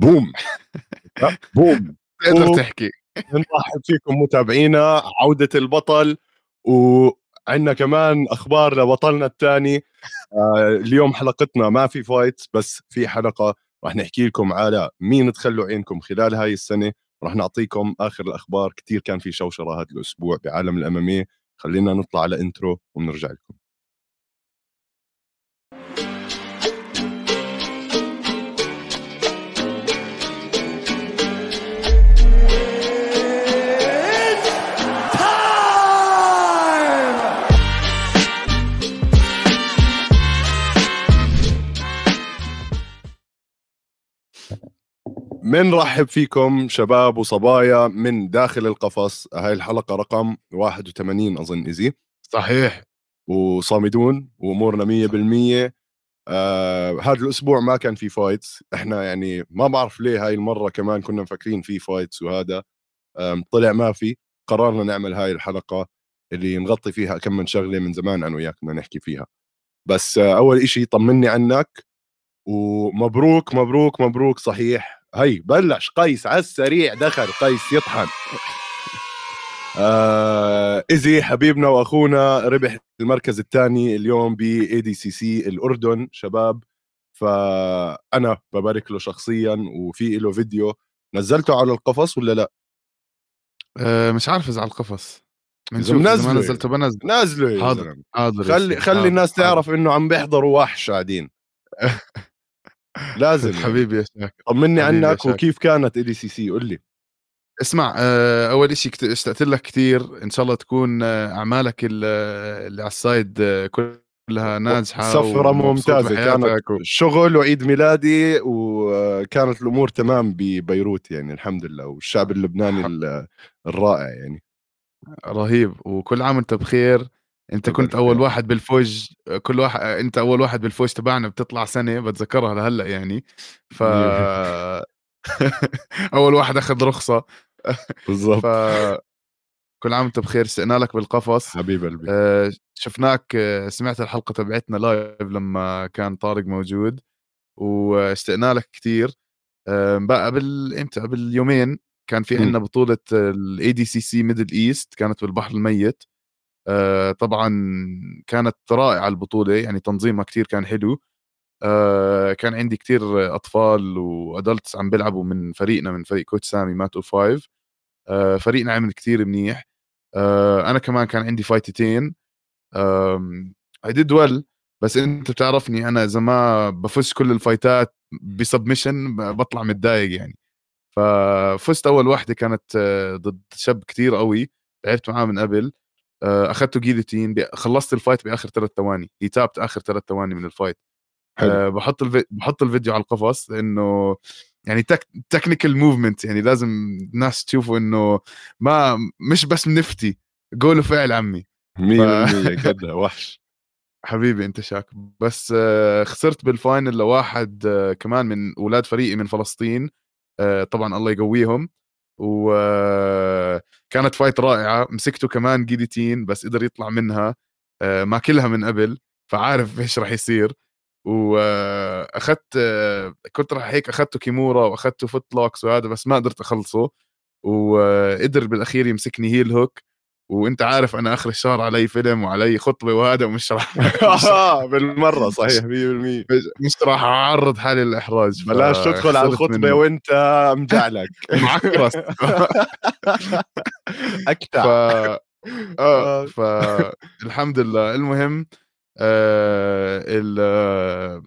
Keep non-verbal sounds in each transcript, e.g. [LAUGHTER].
بوم. بوم. [LAUGHS] تقدر تحكي. نرحب فيكم متابعينا عودة البطل وعندنا كمان أخبار لبطلنا الثاني. آه اليوم حلقتنا ما في fight بس في حلقة راح نحكي لكم على مين تخلوا عينكم خلال هاي السنة. راح نعطيكم آخر الأخبار. كثير كان في شوشرة هذا الأسبوع بعالم ال MMA خلينا نطلع على intro ونرجع لكم. رحب فيكم شباب وصبايا من داخل القفص. هاي الحلقة رقم 81 أظن إزي. صحيح. وصامدون وأمورنا 100% آه هذا الأسبوع ما كان في fights إحنا يعني ما بعرف ليه هاي المرة كمان كنا مفكرين في fights وهذا. آه طلع ما في. قررنا نعمل هاي الحلقة اللي نغطي فيها كم من شغلة من زمان أنا وياك بدنا نحكي فيها. بس آه أول إشي طمني عنك. ومبروك مبروك مبروك. صحيح. هي بلش قيس على السريع دخل قيس يطحن. آه ايزي حبيبنا وأخونا ربح المركز الثاني اليوم ب ADCC الأردن شباب. فأنا ببارك له شخصيا وفي له فيديو. نزلته على القفص ولا لا؟ أه مش عارف إذا على القفص. نزله ما نزلته بنزل نزله حاضر حاضر خلي خلي الناس تعرف إنه عم بيحضروا وحش قاعدين. [LAUGHS] لازم حبيبي يا شاكر طمني عنك وكيف كانت ADCC؟ قول لي. اسمع آه، أول شيء اشتقت لك كثير إن شاء الله تكون آه، أعمالك اللي على ال side آه، كلها ناجحة سفرة ممتازة. كانت شغل وعيد ميلادي وكانت الأمور تمام ببيروت يعني الحمد لله. والشعب اللبناني الرائع يعني. رهيب. وكل عام وأنت بخير. انت كنت أول واحد بالفوج كل واحد انت أول واحد بالفوج تبعنا بتطلع سنة بتذكرها لهلأ يعني. ف [LAUGHS] أول واحد أخذ رخصة. [LAUGHS] بالضبط. ف... كل عام وأنت بخير استقنا لك بالقفص. حبيب قلبي. آه شفناك آه سمعت الحلقة تبعتنا live لما كان طارق موجود واشتقنا لك كثير آه بقى قبل إمتى؟ قبل يومين كان في عندنا بطولة ال ADCC Middle East كانت بالبحر الميت. آه، طبعا كانت رائعة البطولة يعني تنظيمها كتير كان حلو. آه، كان عندي كتير أطفال و adults عم بيلعبوا من فريقنا من فريق coach سامي مات 5 آه، فريقنا عمل كتير منيح. أنا كمان كان عندي فايتتين. I did well بس أنت بتعرفني أنا إذا ما بفوز كل الفايتات ب submission بطلع متضايق يعني. ففزت أول واحدة كانت ضد شاب كتير قوي لعبت معاه من قبل. اخذته guillotine خلصت ال fight بآخر ثلاث ثواني. he tapped آخر ثلاث ثواني من ال fight. أه بحط الفي... بحط الفيديو على القفص لأنه يعني تك... technical movement يعني لازم الناس تشوفوا إنه ما مش بس نفتي قول وفعل عمي. 100% ف... وحش. [LAUGHS] حبيبي أنت شاك. بس آه، خسرت بال final لواحد آه، كمان من أولاد فريقي من فلسطين. طبعا الله يقويهم. وكانت fight رائعة. مسكته كمان guillotine بس قدر يطلع منها. آه، ماكلها من قبل فعارف إيش راح يصير. وأخذت آه، كنت راح هيك أخذته kimura وأخذته foot locks وهذا بس ما قدرت أخلصه. وقدر بالأخير يمسكني heel hook وانت عارف أنا اخر الشهر علي فيلم وعلي خطبة وهذا ومش راح [LAUGHS] آه بالمرة صحيح 100% مش راح أعرض حالي للإحراج. بلاش تدخل على الخطبة وانت مجعلك [LAUGHS] معكرس. [LAUGHS] أكتع. ف... آه فالحمد لله. المهم آه ال...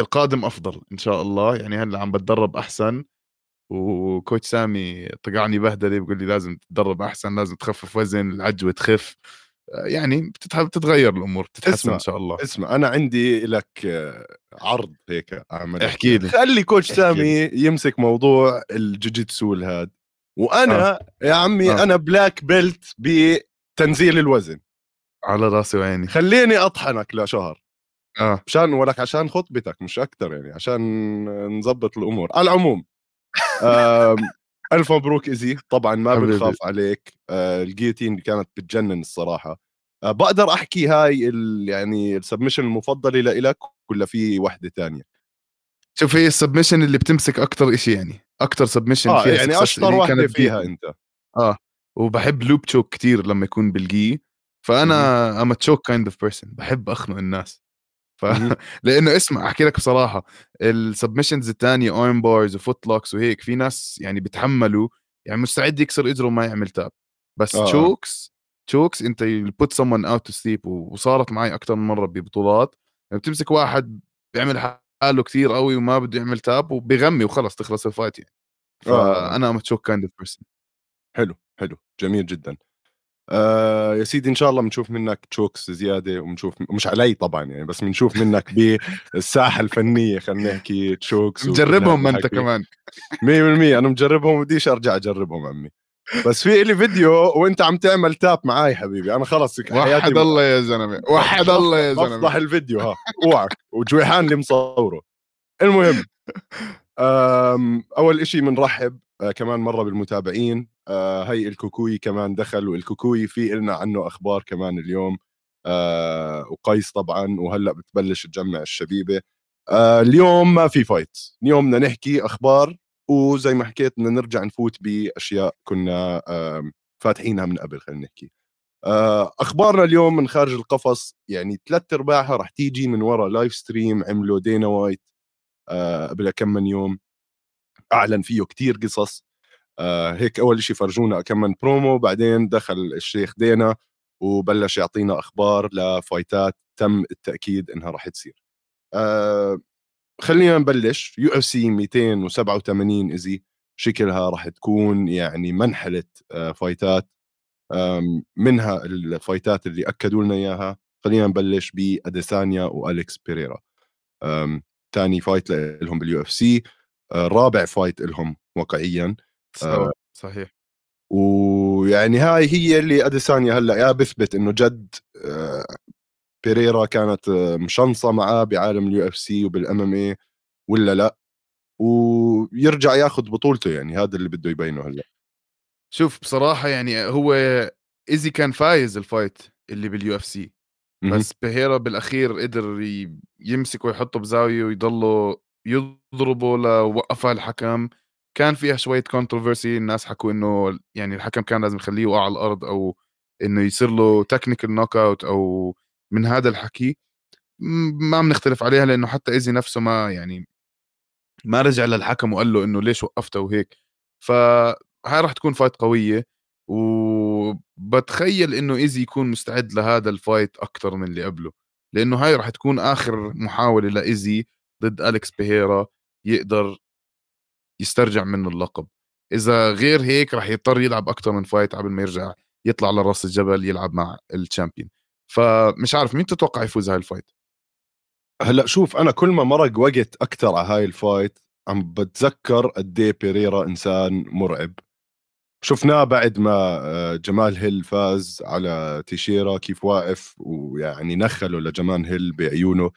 القادم أفضل إن شاء الله. يعني هلأ عم بتدرب أحسن. وكوتش سامي طقعني بهدلة بيقول لي لازم تتدرب أحسن لازم تخفف وزن العجوة تخف. يعني بتتغير الأمور بتتحسن إن شاء الله. اسمع أنا عندي لك عرض هيك اعمل احكي لي. خلي coach سامي يمسك موضوع الجوجيتسو هذا وأنا آه. يا عمي آه. أنا black belt بتنزيل الوزن. على راسي وعيني. خليني أطحنك لشهر. آه. مشان ولك عشان خطبتك مش أكثر يعني عشان نظبط الأمور. على العموم ألف مبروك ايزي طبعا ما بنخاف عليك. آه ال guillotine كانت بتجنن الصراحة. آه بقدر أحكي هاي يعني ال submission المفضلة لإلك ولا في وحدة تانية؟ شوف هي ال submission اللي بتمسك أكثر شيء يعني. أكثر submission آه فيها يعني أشطر واحدة كانت فيها أنت. آه وبحب loop choke كثير لما يكون بالجي. فأنا I'm choke kind of person بحب أخنق الناس. ف... [LAUGHS] لأنه اسمع أحكي لك بصراحة ال submissions الثانية armbars و foot locks وهيك في ناس يعني بتحملوا يعني مستعد يكسر اجره وما يعمل tap. بس آه. chokes chokes and put someone out to sleep وصارت معي أكثر من مرة ببطولات. يعني بتمسك واحد بيعمل حاله كثير قوي وما بده يعمل tap وبيغمي وخلص تخلص ال fight يعني. آه. فأنا I'm choke kind of person حلو حلو جميل جدا. آه يا سيدي إن شاء الله بنشوف منك chokes زيادة وبنشوف مش علي طبعا يعني بس بنشوف منك بالساحة الفنية خلينا نحكي chokes مجربهم ما أنت. كمان. 100% أنا مجربهم وبديش أرجع أجربهم عمي. بس في لي فيديو وأنت عم تعمل تاب معاي حبيبي. أنا خلص حياتي وحد الله يا زلمة. وحد الله يا بفضح زلمه الفيديو ها. أوعك. وجويحان اللي مصوره. المهم [LAUGHS] أول إشي بنرحب آه، كمان مرة بالمتابعين. آه، هي الكوكوي كمان دخل والكوكوي في لنا عنه أخبار كمان اليوم آه، وقيس طبعا وهلأ بتبلش تجمع الشبيبة. آه، اليوم ما في fight اليوم بدنا نحكي أخبار وزي ما حكيت بدنا نرجع نفوت بأشياء كنا آم، فاتحينها من قبل خلينا نحكي. آه، أخبارنا اليوم من خارج القفص يعني ثلاث أرباعها رح تيجي من وراء live stream عمله دينا وايت آه، قبل كم من يوم. أعلن فيه كتير قصص. آه، هيك أول شيء فرجونا كم من برومو بعدين دخل الشيخ دينا وبلش يعطينا أخبار ل fight ات تم التأكيد إنها رح تصير. آه، خلينا نبلش. UFC 287 ازي شكلها راح تكون يعني منحله آه، fight ات منها ال fight ات اللي أكدوا لنا إياها. خلينا نبلش بأديسانيا والكس بيريرا. آم، تاني fight لهم بال UFC. رابع fight لهم واقعيا. سوا صحيح. ويعني هاي هي اللي اديسانيا هلأ يا بثبت إنه جد آه، بيريرا كانت آه، مشنصة معاه بعالم ال UFC وبال MMA ولا لأ؟ ويرجع ياخذ بطولته يعني هذا اللي بده يبينه هلأ. شوف بصراحة يعني هو ايزي كان فايز ال fight اللي بال UFC. بس بهيرا بالأخير قدر يمسكه ويحطه بزاوية ويضله يضربه لوقفها الحكم. كان فيها شوية controversy الناس حكوا إنه يعني الحكم كان لازم يخليه يوقع على الأرض أو إنه يصير له technical knock out أو من هذا الحكي. ما بنختلف عليها لأنه حتى ايزي نفسه ما يعني ما رجع للحكم وقال له إنه ليش وقفته وهيك. فهاي راح تكون fight قوية وبتخيل إنه ايزي يكون مستعد لهذا ال fight أكثر من اللي قبله. لأنه هاي راح تكون آخر محاولة لايزي ضد اليكس بيهيرا يقدر يسترجع منه اللقب. إذا غير هيك راح يضطر يلعب أكثر من fight قبل ما يرجع يطلع لراس الجبل يلعب مع ال champion فمش عارف مين تتوقع يفوز هاي ال fight هلأ شوف أنا كل ما مرق وقت أكثر على هاي ال fight عم بتذكر قد إيه بيريرا إنسان مرعب. شفناه بعد ما آه، جمال هيل فاز على تيشيرا كيف واقف ويعني نخله لجمال هيل بعيونه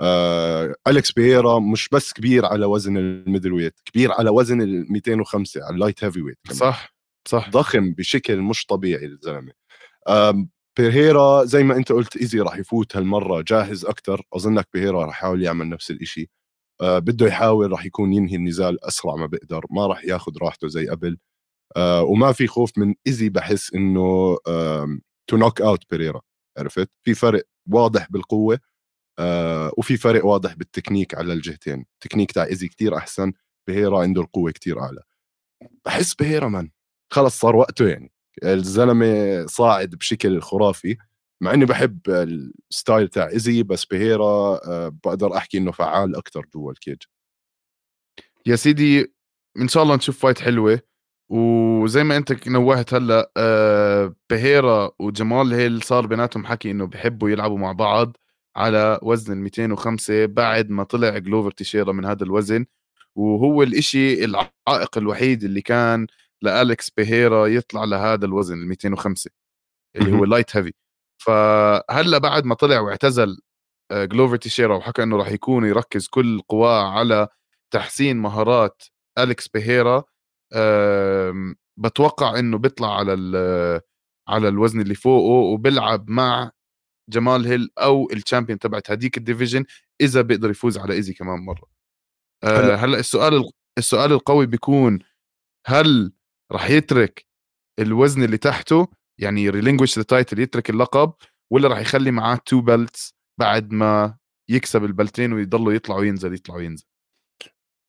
آه، أليكس بييرا مش بس كبير على وزن ال middleweight كبير على وزن ال 205 على ال light heavyweight كمان. صح صح. ضخم بشكل مش طبيعي الزلمه آم، بيريرا زي ما أنت قلت إيزي راح يفوت هالمرة جاهز أكثر أظنك بيريرا راح يحاول يعمل نفس الإشي. آه بده يحاول راح يكون ينهي النزال أسرع ما بيقدر. ما راح ياخذ راحته زي قبل. آه وما في خوف من إيزي بحس إنه to knock out Pereira عرفت؟ في فرق واضح بالقوة. آه وفي فرق واضح بالتكنيك على الجهتين. التكنيك تاع إيزي كتير أحسن بيريرا عنده القوة كتير أعلى. بحس بيريرا man. خلص صار وقته يعني. الزلمة صاعد بشكل خرافي مع إني بحب ال style تاع إيزي بس بهيرا آه، بقدر أحكي إنه فعال أكثر جوا ال cage. يا سيدي إن شاء الله نشوف fight حلوة. وزي ما أنت نوهت هلأ آه بهيرا وجمال هيل صار بيناتهم حكي إنه بحبوا يلعبوا مع بعض. على وزن ال 205 بعد ما طلع جلوفر تيشيرا من هذا الوزن. وهو الإشي العائق الوحيد اللي كان لأليكس بيهيرا يطلع لهذا الوزن ال 205 اللي هو. ال light heavy فهلأ بعد ما طلع واعتزل آه، جلوفر تيشيرا وحكى إنه راح يكون يركز كل قواه على تحسين مهارات أليكس بيهيرا. بتوقع إنه بيطلع على ال- على الوزن اللي فوقه وبيلعب مع جمال هيل أو ال champion تبعت هديك ال division إذا بيقدر يفوز على إيزي كمان مرة. آه هلأ السؤال السؤال القوي بيكون هل راح يترك الوزن اللي تحته يعني relinquish the title يترك اللقب ولا راح يخلي معاه two belts بعد ما يكسب ال belt ين ويضلوا يطلع وينزل يطلع وينزل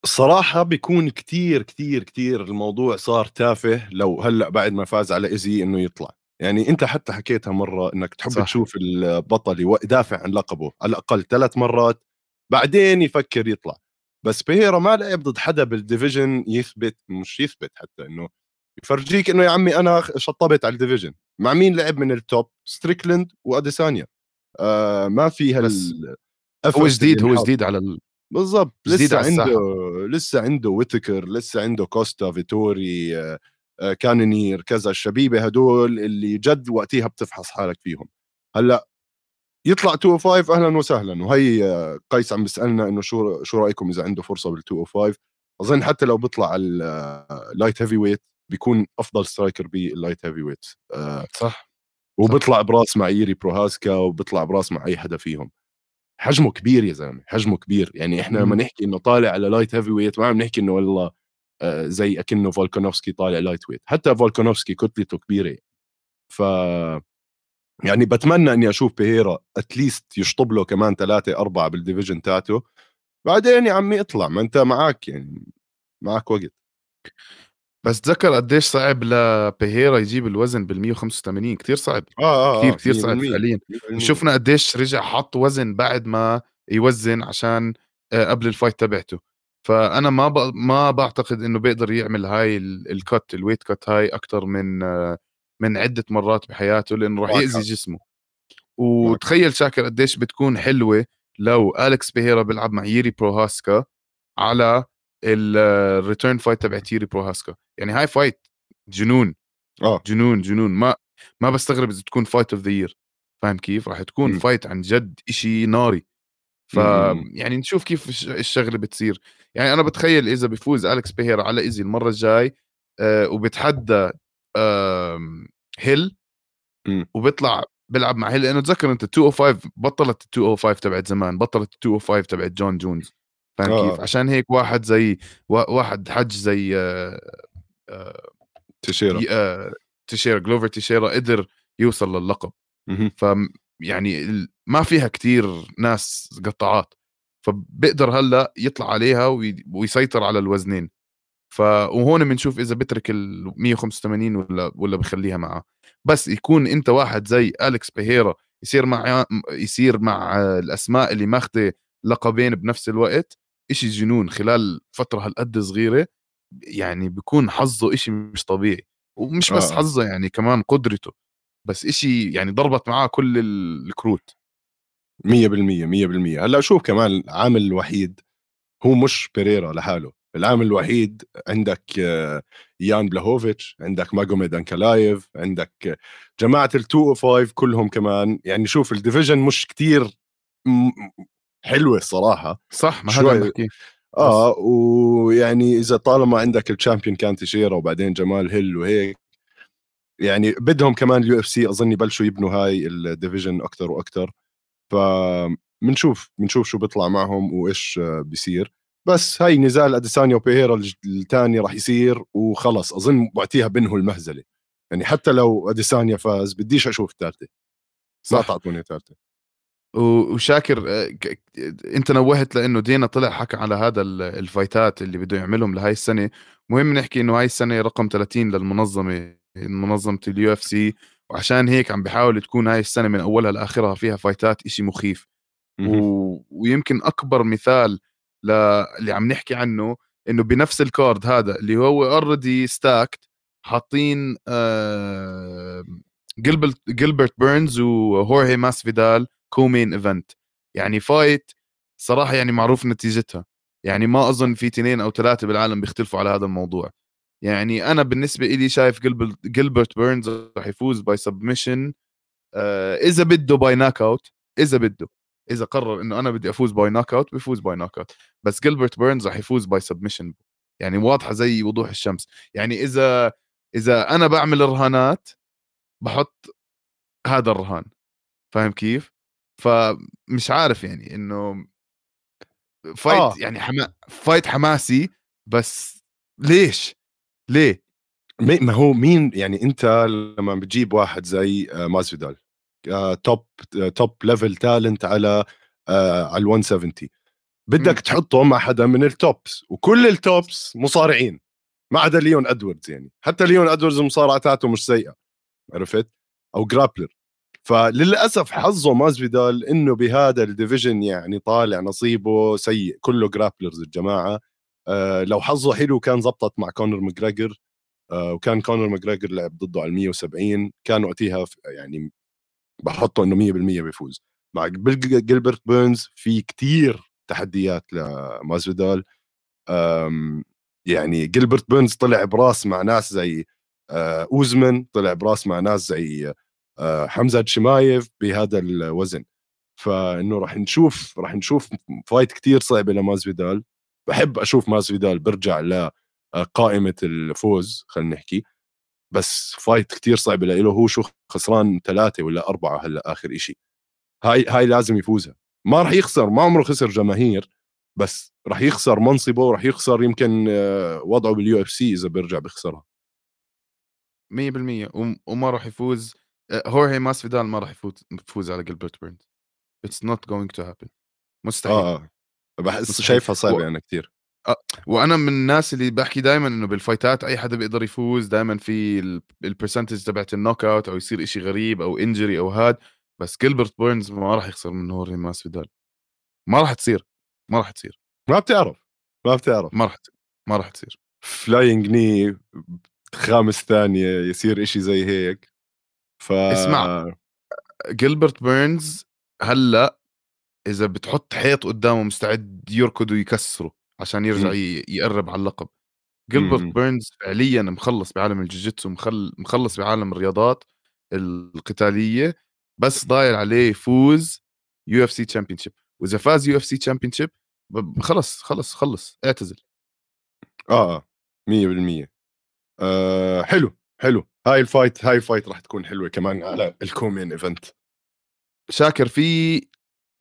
الصراحة بيكون كتير كتير كتير الموضوع صار تافه لو هلأ بعد ما فاز على إيزي إنه يطلع. يعني أنت حتى حكيتها مرة إنك تحب صح. تشوف البطل يدافع عن لقبه على الأقل ثلاث مرات بعدين يفكر يطلع. بس بيهيرا ما لعب ضد حدا بال division يثبت مش يثبت حتى إنه يفرجيك إنه يا عمي أنا شطبت على ال division مع مين لعب من ال top ستريكلند واديسانيا آه ما في هال هو جديد هو جديد على ال... بالضبط لسه عنده لسه عنده ويتاكر لسه عنده كوستا فيتوري آه كانونير كذا الشبيبة هدول اللي جد وقتها بتفحص حالك فيهم. هلأ يطلع 205 أهلا وسهلا وهي آه، قيس عم بيسألنا إنه شو شو رأيكم إذا عنده فرصة بال 205 أظن حتى لو بيطلع على ال light heavyweight بيكون أفضل striker بال light heavyweight صح. وبيطلع براس مع ييري بروهاسكا وبيطلع براس مع أي حدا فيهم. حجمه كبير يا زلمة حجمه كبير. يعني إحنا لما نحكي إنه طالع على light heavyweight ما عم نحكي إنه والله آه، زي أكنه فولكانوفسكي طالع lightweight حتى فولكانوفسكي كتلته كبيرة. ف يعني بتمنى إني أشوف بيريرا at least يشطب له كمان ثلاثة أربعة بال division تاعته. بعدين يا عمي اطلع ما أنت معك يعني معك وقت. بس تذكر قديش صعب لبيريرا يجيب الوزن بال 185 كثير صعب. آه آه كثير كثير صعب فعليا. وشفنا قديش رجع حط وزن بعد ما يوزن عشان آه، قبل ال fight تبعته. فأنا ما ب... ما بعتقد إنه بيقدر يعمل هاي ال cut ال weight cut هاي أكثر من من عدة مرات بحياته لأنه راح يأذي جسمه. وتخيل شاكر قديش بتكون حلوة لو أليكس بيريرا بيلعب مع ييري بروهاسكا على ال return fight تبع ييري بروهاسكا. يعني هاي fight جنون. آه. جنون جنون. ما ما بستغرب إذا تكون fight of the year فاهم كيف؟ راح تكون م. fight عن جد شيء ناري. ف يعني نشوف كيف الشغلة بتصير. يعني أنا بتخيل إذا بيفوز أليكس بيريرا على إيزي المرة الجاي آه وبتحدى آه هيل وبيطلع بيلعب مع هيل. لأنه تذكر أنت 205 بطلت ال 205 تبعت زمان بطلت ال 205 تبعت جون جونز. فاهم آه. كيف؟ عشان هيك واحد زي واحد حج زي آه آه تشيرا. آه تشيرا جلوفر تشيرا قدر يوصل للقب. ف يعني ما فيها كتير ناس قطاعات فبقدر هلأ يطلع عليها ويسيطر على الوزنين. ف وهون بنشوف إذا بترك ال 185 ولا ولا بخليها معه بس يكون أنت واحد زي اليكس بيهيرا يصير مع يصير مع الأسماء اللي ماخذه لقبين بنفس الوقت إشي جنون. خلال فترة هالقد صغيرة يعني بيكون حظه إشي مش طبيعي. ومش بس آه. حظه يعني كمان قدرته. بس إشي يعني ضربت معاه كل الكروت. 100% 100% هلأ شوف كمان العامل الوحيد هو مش بيريرا لحاله. العامل الوحيد عندك يان بلاهوفيتش عندك ماجوميد أنكالاييف عندك جماعة ال 205 كلهم كمان. يعني شوف ال division مش كتير حلوة الصراحه صح ما هذا آه ويعني إذا طالما عندك ال champion كان تشيرا وبعدين جمال هيل وهيك يعني بدهم كمان ال UFC أظن يبلشوا يبنوا هاي ال division أكثر وأكثر ف بنشوف شو بيطلع معهم وإيش بيصير. بس هاي نزال أديسانيا وبيريرا الثاني راح يصير وخلص. أظن وقتها بينهوا المهزلة. يعني حتى لو أديسانيا فاز بديش أشوف الثالثه ما تعطوني ثالثه وشاكر آه، أنت نوهت لأنه دينا طلع حكى على هذا ال fightات اللي بده يعملهم لهي السنة. مهم نحكي إنه هاي السنة رقم 30 للمنظمة منظمة ال UFC. وعشان هيك عم بحاول تكون هاي السنة من أولها لآخرها فيها fightات إشي مخيف. و... ويمكن أكبر مثال ل... اللي عم نحكي عنه إنه بنفس ال card هذا اللي هو already stacked حاطين آه... جيلبرت جيلبرت بيرنز وهورهي ماسفيدال co-main event يعني fight صراحة يعني معروف نتيجتها. يعني ما أظن في اثنين أو ثلاثة بالعالم بيختلفوا على هذا الموضوع. يعني أنا بالنسبة لي شايف جيلبرت بيرنز راح يفوز by submission آه إذا بده by knockout إذا بده إذا قرر إنه أنا بدي أفوز by knockout بيفوز by knockout بس جيلبرت بيرنز راح يفوز by submission يعني واضحة زي وضوح الشمس يعني إذا إذا أنا بعمل رهانات بحط هذا الرهان فاهم كيف فمش عارف يعني إنه fight آه. يعني حما... fight حماسي بس ليش؟ ليه؟ ما هو مين يعني أنت لما بتجيب واحد زي مازفيدال top top level talent على آه، على ال 170 بدك تحطه مع حدا من ال tops وكل ال tops مصارعين ما عدا ليون ادواردز يعني. حتى ليون ادواردز المصارعة تاعته مش سيئة عرفت؟ أو grappler فللأسف حظه مازفيدال إنه بهذا ال division يعني طالع نصيبه سيء كله grapplers الجماعة. لو حظه حلو كان زبطت مع كونر ماجريجر آه وكان كونر ماجريجر لعب ضده على 170 كان وقتها يعني بحطه إنه 100% بيفوز. مع جيلبرت بيرنز في كتير تحديات لمازفيدال يعني جيلبرت بيرنز طلع براس مع ناس زي آه، اوزمن طلع براس مع ناس زي آه، حمزة شمايف بهذا الوزن. فإنه راح نشوف راح نشوف fight كتير صعبة لمازفيدال بحب أشوف مازفيدال برجع لقائمه الفوز خلينا نحكي. بس fight كتير صعبه له هو شو خسران ثلاثة ولا أربعة هلأ آخر إشي. هاي هاي لازم يفوزها. ما راح يخسر ما عمره خسر جماهير بس راح يخسر منصبه وراح يخسر يمكن آه، وضعه بال UFC إذا بيرجع بيخسرها. 100% وما راح يفوز آه، هورهي ماسفيدال ما راح يفوز يفوز على جيلبرت بيرنز. it's not going to happen مستحيل. آه. بحس شايفها صعبة و... أنا كثير آه. وأنا من الناس اللي بحكي دائما إنه بال fightات أي حدا بيقدر يفوز دائما في ال percentage تبعت ال knockout أو يصير إشي غريب أو injury أو هاد بس جيلبرت بيرنز ما راح يخسر من هورهي ماسفيدال ما راح تصير ما راح تصير. ما بتعرف ما بتعرف. ما راح ما راح تصير. flying knee خامس ثانية يصير إشي زي هيك. ف اسمع جيلبرت بيرنز هلأ إذا بتحط حيط قدامه مستعد يركض ويكسره عشان يرجع م. يقرب على اللقب. جيلبرت بيرنز فعليا مخلص بعالم الجوجيتسو مخلص بعالم الرياضات القتالية بس ضايل عليه يفوز UFC champion وإذا فاز UFC champion خلص خلص خلص اعتزل. آه 100% آه حلو حلو. هاي ال fight هاي ال fight راح تكون حلوة كمان على ال co-main event. شاكر في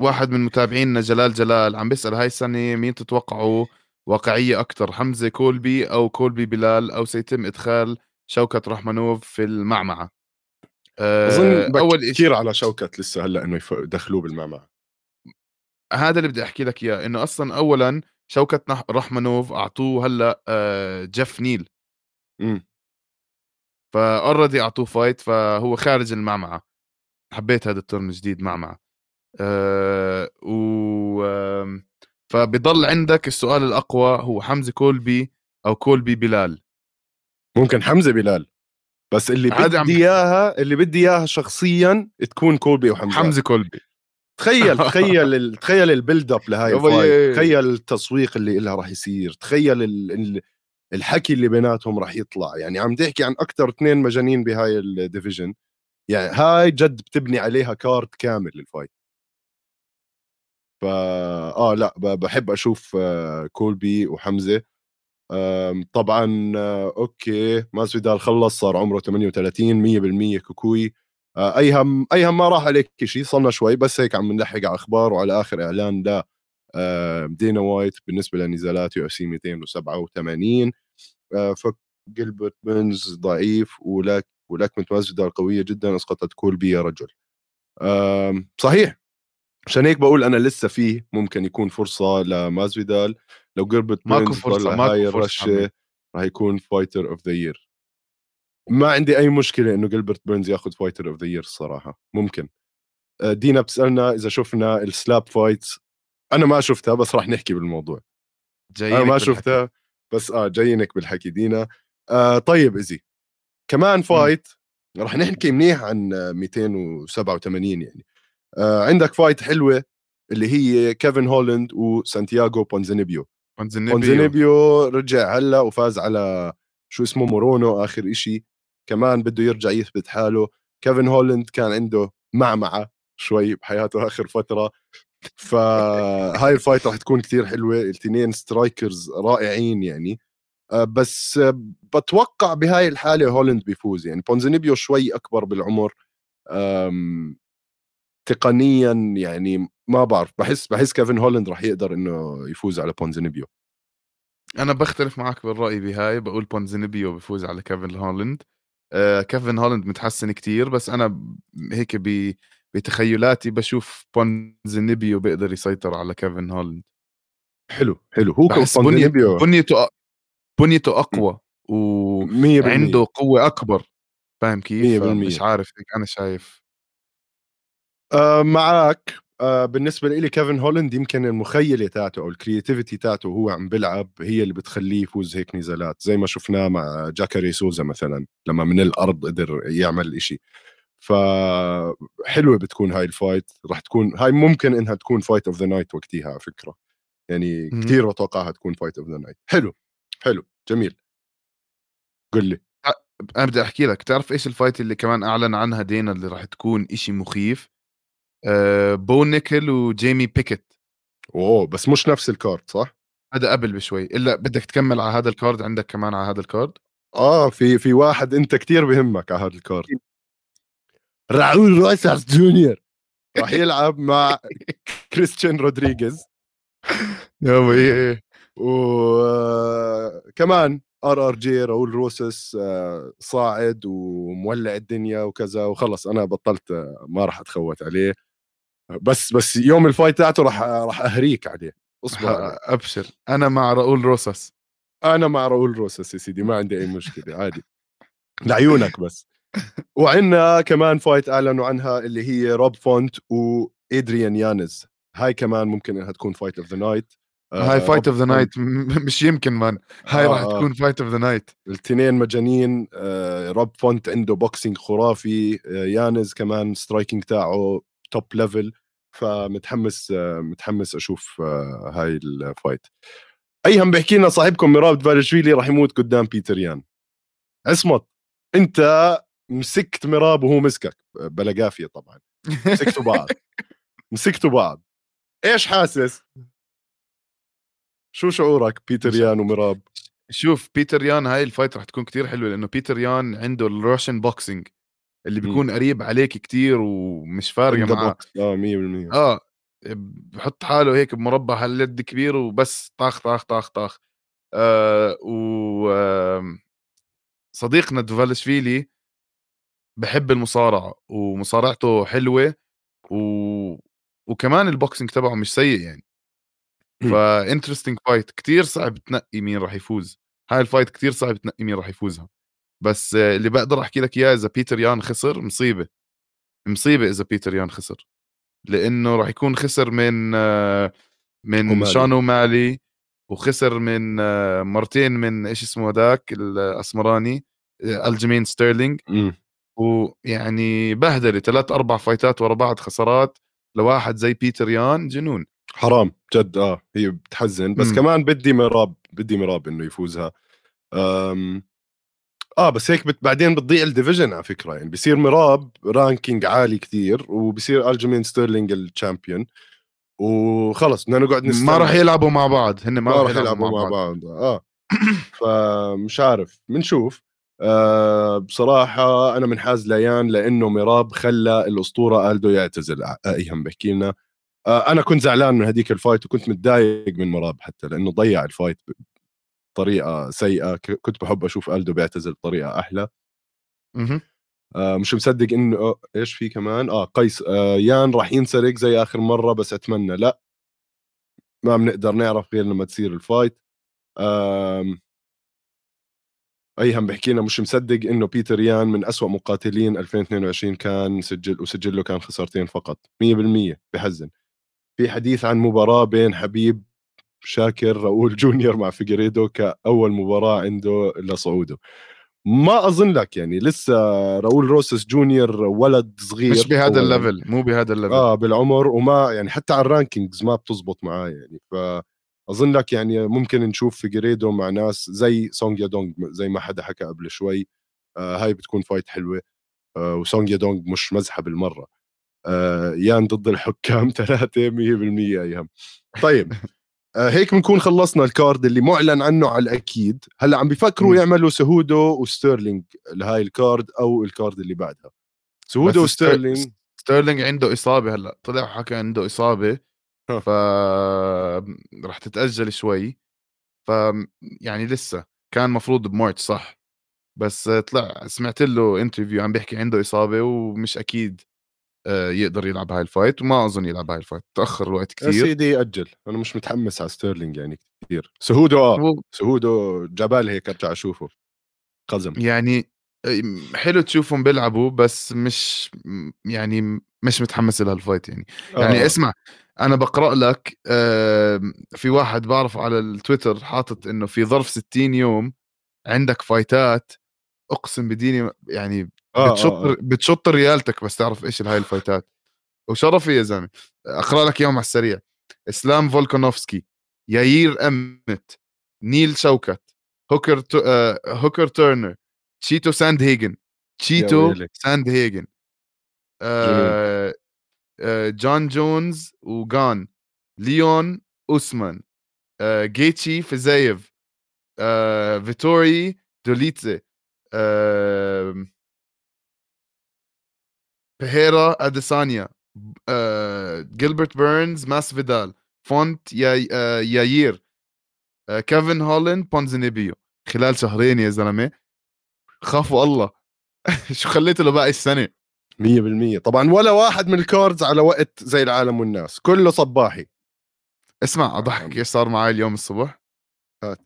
واحد من متابعينا جلال جلال عم بيسأل هاي السنة مين تتوقعوا واقعية أكثر حمزة كولبي أو كولبي بلال أو سيتم إدخال شوكت رحمنوف في المعمعة؟ أظن أول كثير على شوكت لسه هلأ إنه يدخلوه بالمعمعة. هذا اللي بدي أحكي لك إياه إنه أصلا اولا شوكت رحمنوف أعطوه هلأ آه، جيف نيل. امم ف already أعطوه fight فهو خارج المعمعة. حبيت هذا ال term الجديد معمعة. أه و فبضل عندك السؤال الأقوى هو حمزة كولبي أو كولبي بلال. ممكن حمزة بلال. بس اللي بدي إياها اللي بدي إياها شخصيا تكون كولبي وحمزة. حمزة كولبي. تخيل [LAUGHS] تخيل ال... تخيل ال build-up لهاي ال fight تخيل التسويق اللي لها راح يصير. تخيل ال... الحكي اللي بيناتهم راح يطلع. يعني عم تحكي عن أكثر اثنين مجانين بهاي ال division يعني هاي جد بتبني عليها card كامل لل fight فا آه لأ بحب أشوف آه كولبي وحمزة. طبعا آه، okay ماسفيدال خلص صار عمره 38 100% كوكوي. آه، ايهم ايهم ما راح عليك شيء صلنا شوي بس هيك عم نلحق على أخبار وعلى آخر إعلان ل دانا وايت بالنسبة لنزالات UFC 287 فجيلبرت بنز ضعيف ولك ولكمة ماسفيدال قوية جدا أسقطت كولبي يا رجل. صحيح. عشان هيك بقول أنا لسه فيه ممكن يكون فرصة لمازفيدال لو جربت ماكو فرصة ماكو فرصة راح يكون fighter of the year ما عندي أي مشكلة إنه جلبرت بيرنز ياخذ fighter of the year الصراحة ممكن. آه، دينا بتسألنا إذا شفنا ال slap fights أنا ما شفتها بس راح نحكي بالموضوع. جايينك أنا ما بالحكي. شفتها بس آه جايينك بالحكي دينا. آه طيب إيش كمان fight راح نحكي منيح عن 287 يعني. عندك fight حلوة اللي هي كيفن هولاند وسانتياغو بونزينيبيو. بونزينيبيو. رجع هلا وفاز على شو اسمه مورونو آخر إشي. كمان بده يرجع يثبت حاله. كيفن هولاند كان عنده معمعة شوي بحياته آخر فترة. فهاي [LAUGHS] ال fight راح تكون كثير حلوة. الاثنين strikers رائعين يعني. آه، بس بتوقع بهاي الحالة هولاند بيفوز يعني. بونزينيبيو شوي أكبر بالعمر. تقنيا يعني ما بعرف بحس بحس كيفن هولند راح يقدر إنه يفوز على بونزينيبيو. أنا بختلف معك بالرأي بهاي بقول بونزينيبيو بفوز على كيفن هولند آه كيفن هولند متحسن كتير بس أنا هيك ب بتخيلاتي بشوف بونزينيبيو بيقدر يسيطر على كيفن هولند حلو حلو. هو بنيته بنيته بنيته أقوى وعنده قوة أكبر. فاهم كيف؟ مش عارف هيك أنا شايف. آه معك آه بالنسبة لي كيفن هولند يمكن المخيلة تاعته أو ال creativity تاعته وهو عم بيلعب هي اللي بتخليه يفوز هيك نزالات زي ما شفناه مع جاكاري سوزا مثلا لما من الأرض قدر يعمل إشي. فحلوه بتكون هاي ال fight راح تكون هاي ممكن إنها تكون fight of the night وقتها على فكرة. يعني كثير بتوقعها تكون fight of the night حلو حلو جميل. قل لي. أنا بدي أحكي لك تعرف إيش ال fight اللي كمان أعلن عنها دانا اللي راح تكون إشي مخيف؟ بو نيكل وجيمي بيكيت. أوه بس مش نفس ال card صح؟ هذا قبل بشوي. إلا بدك تكمل على هذا ال card عندك كمان على هذا ال card آه في في واحد أنت كتير بهمك على هذا ال card راؤول روساس جونيور راح يلعب مع كريستيان رودريغيز. [LAUGHS] يا إيه وكمان RRJ راؤول روسس آه، صاعد ومولع الدنيا وكذا وخلص أنا بطلت آه، ما راح أتخوت عليه. بس بس يوم ال fight تاعته راح راح أهريك عليه. أصبر أبشر. أنا مع راؤول روسس. أنا مع راؤول روسس يا سيدي ما عندي أي مشكلة عادي. لعيونك بس. [LAUGHS] وعندنا كمان fight أعلنوا عنها اللي هي روب فونت وإدريان يانز. هاي كمان ممكن إنها تكون fight of the night هاي fight of the night مش يمكن man هاي آه. راح تكون fight of the night الاثنين مجانين. آه روب فونت عنده boxing خرافي. آه يانز كمان striking تاعه top level فمتحمس متحمس أشوف آه هاي ال fight ايهم بحكي لنا صاحبكم مراب دفالشفيلي راح يموت قدام بيتر يان. اصمت أنت مسكت مراب وهو مسكك. بلا قافيه طبعا. مسكتوا بعض. [LAUGHS] مسكتوا بعض. إيش حاسس؟ شو شعورك بيتر يان ومراب شوف بيتر يان هاي ال fight رح تكون كتير حلوة لأنه بيتر يان عنده ال Russian boxing اللي بيكون م. قريب عليك كتير ومش فارقة معاه آه 100% آه بحط حاله هيك بمربع هالقد كبير وبس طاخ طاخ طاخ طاخ. آه و آه صديقنا دوفالشفيلي بحب المصارعة ومصارعته حلوة و... وكمان ال boxing تبعه مش سيء يعني. ف interesting fight كثير صعب تنقي مين راح يفوز. هاي ال fight كثير صعب تنقي مين راح يفوزها. بس اللي بقدر أحكي لك إياه إذا بيتر يان خسر مصيبة مصيبة إذا بيتر يان خسر لأنه راح يكون خسر من من أومالي. شون أومالي وخسر من مرتين من إيش اسمه هذاك الأسمراني ألجمين ستيرلينج ويعني بهدلة ثلاث أربع فايتات ورا بعض خسارات لواحد زي بيتر يان جنون حرام جد آه هي بتحزن بس م. كمان بدي مراب بدي مراب إنه يفوزها أم آه بس هيك بت بعدين بتضيع ال division على فكرة. يعني بصير مراب ranking عالي كثير وبصير ألجيمين ستيرلينج ال champion. وخلص بدنا نقعد نستنى. ما راح يلعبوا مع بعض. هن ما, ما راح يلعبوا مع, مع بعض. بعض. آه. [CLEARS THROAT] فمش عارف. بنشوف. آه بصراحة أنا منحاز ليان لأنه مراب خلى الأسطورة ألدو يعتزل. أيهم بحكي لنا. آه أنا كنت زعلان من هذيك ال fight وكنت متضايق من مراب حتى لأنه ضيع ال fight. بطريقة سيئة كنت بحب أشوف ألدو بيعتزل بطريقة أحلى. آه مش مصدق إنه آه، إيش في كمان؟ آه قيس آه يان راح ينسرق زي آخر مرة بس أتمنى لا. ما بنقدر نعرف غير لما تصير ال fight. آه أيهم بحكي لنا مش مصدق إنه بيتر يان من أسوأ مقاتلين 2022 كان سجل وسجله كان خسارتين فقط. 100% بحزن. في حديث عن مباراة بين حبيب شاكر راؤول جونيور مع فيجريدو كأول مباراة عنده لصعوده. ما أظن لك يعني لسه راؤول روساس جونيور ولد صغير مش بهذا ال level مو بهذا ال level. آه بالعمر وما يعني حتى على ال rankings ما بتزبط معاه يعني. ف اظن لك يعني ممكن نشوف فيجريدو مع ناس زي سونج يادونغ زي ما حدا حكى قبل شوي. آه هاي بتكون fight حلوة. آه وسونج يادونغ مش مزحه بالمرة آه يان ضد الحكام [LAUGHS] ثلاثة 100% أيام طيب هيك بنكون خلصنا ال card اللي معلن عنه على الأكيد. هلأ عم بيفكروا يعملوا سهودو وستيرلينج لهاي ال card أو ال card اللي بعدها. سهودو وستيرلينج. ستيرلينج عنده إصابة هلأ. طلع وحكى عنده إصابة. ف راح تتأجل شوي. ف يعني لسه كان مفروض ب March صح؟ بس طلع سمعت له interview عم بيحكي عنده إصابة ومش أكيد. آه، يقدر يلعب هاي ال fight وما أظن يلعب هاي ال fight تأخر الوقت كثير يا سيدي أجل أنا مش متحمس على ستيرلينج يعني كثير سهودو آه سهودو عبالي هيك أرجع أشوفه. قزم. يعني حلو تشوفهم بيلعبوا بس مش يعني مش متحمس لهال fight يعني. آه. يعني اسمع أنا بقرأ لك في واحد بعرفه على التويتر حاطط إنه في ظرف 60 يوم عندك فايتات أقسم بديني يعني آه بتشط آه آه. بتشط ريالتك بس تعرف إيش هاي الفايتات. وشرفي يا زلمة أقرأ لك إياهم على السريع. إسلام فولكانوفسكي ياير أمت نيل شوكت هوكر تو... آه... هوكر تورنر تشيتو ساند هيجن تشيتو ساند هيجن آه... آه... جون جونز وجان ليون أوسمان آه... جيتشي فيزايف آه... فيتوري دوليتزي آه... بيريرا اديسانيا آه... جيلبرت بيرنز ماس فيدال فونت يا... آه... ياير آه... كيفن هولند بونزينيبيو خلال شهرين يا زلمة. خافوا الله. [LAUGHS] شو خليته لباقي السنة؟ 100% طبعا ولا واحد من ال cards على وقت زي العالم والناس. كله صباحي. اسمع اضحك إيش صار معي اليوم الصبح. هات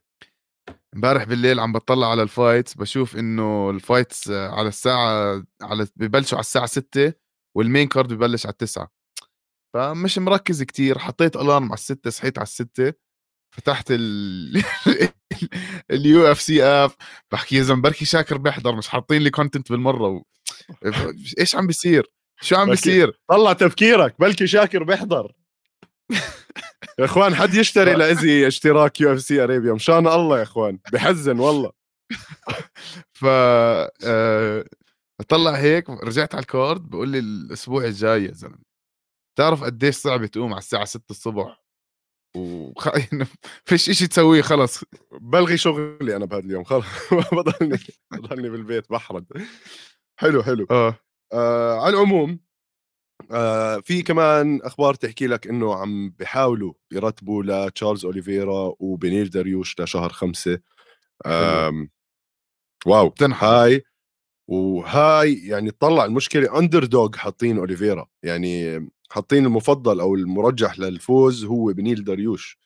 امبارح بالليل عم بطلع على ال fights بشوف إنه ال fights على الساعة على ببلشوا على الساعة 6 وال main card ببلش على 9 فمش مركز كتير حطيت ال alarm على الستة صحيت على الستة فتحت ال ال UFC app بحكي يا زلمة بركي شاكر بيحضر مش حاطين لي content بالمرة و... إيش عم بيصير؟ شو عم بيصير؟ طلع تفكيرك بلكي شاكر بيحضر [LAUGHS] يا إخوان حد يشتري لأزي اشتراك UFC Arabia؟ مشان الله يا إخوان بحزن والله. ف أه... طلع هيك رجعت على ال card بقول لي الأسبوع الجاي يا زلمة. تعرف قديش صعب تقوم على الساعة 6 الصبح؟ وخ... [LAUGHS] فيش شيء تسويه خلص. بلغي شغلي أنا بهذا اليوم خلص. [LAUGHS] بضلني بضلني بالبيت بحرد. حلو حلو. آه, آه على العموم آه في كمان أخبار تحكي لك إنه عم بيحاولوا يرتبوا لتشارلز أوليفيرا وبنيل داريوش لشهر خمسة. آه wow تنحى. هاي وهاي يعني طلع المشكلة underdog حاطين أوليفيرا. يعني حاطين المفضل أو المرجح للفوز هو بنيل داريوش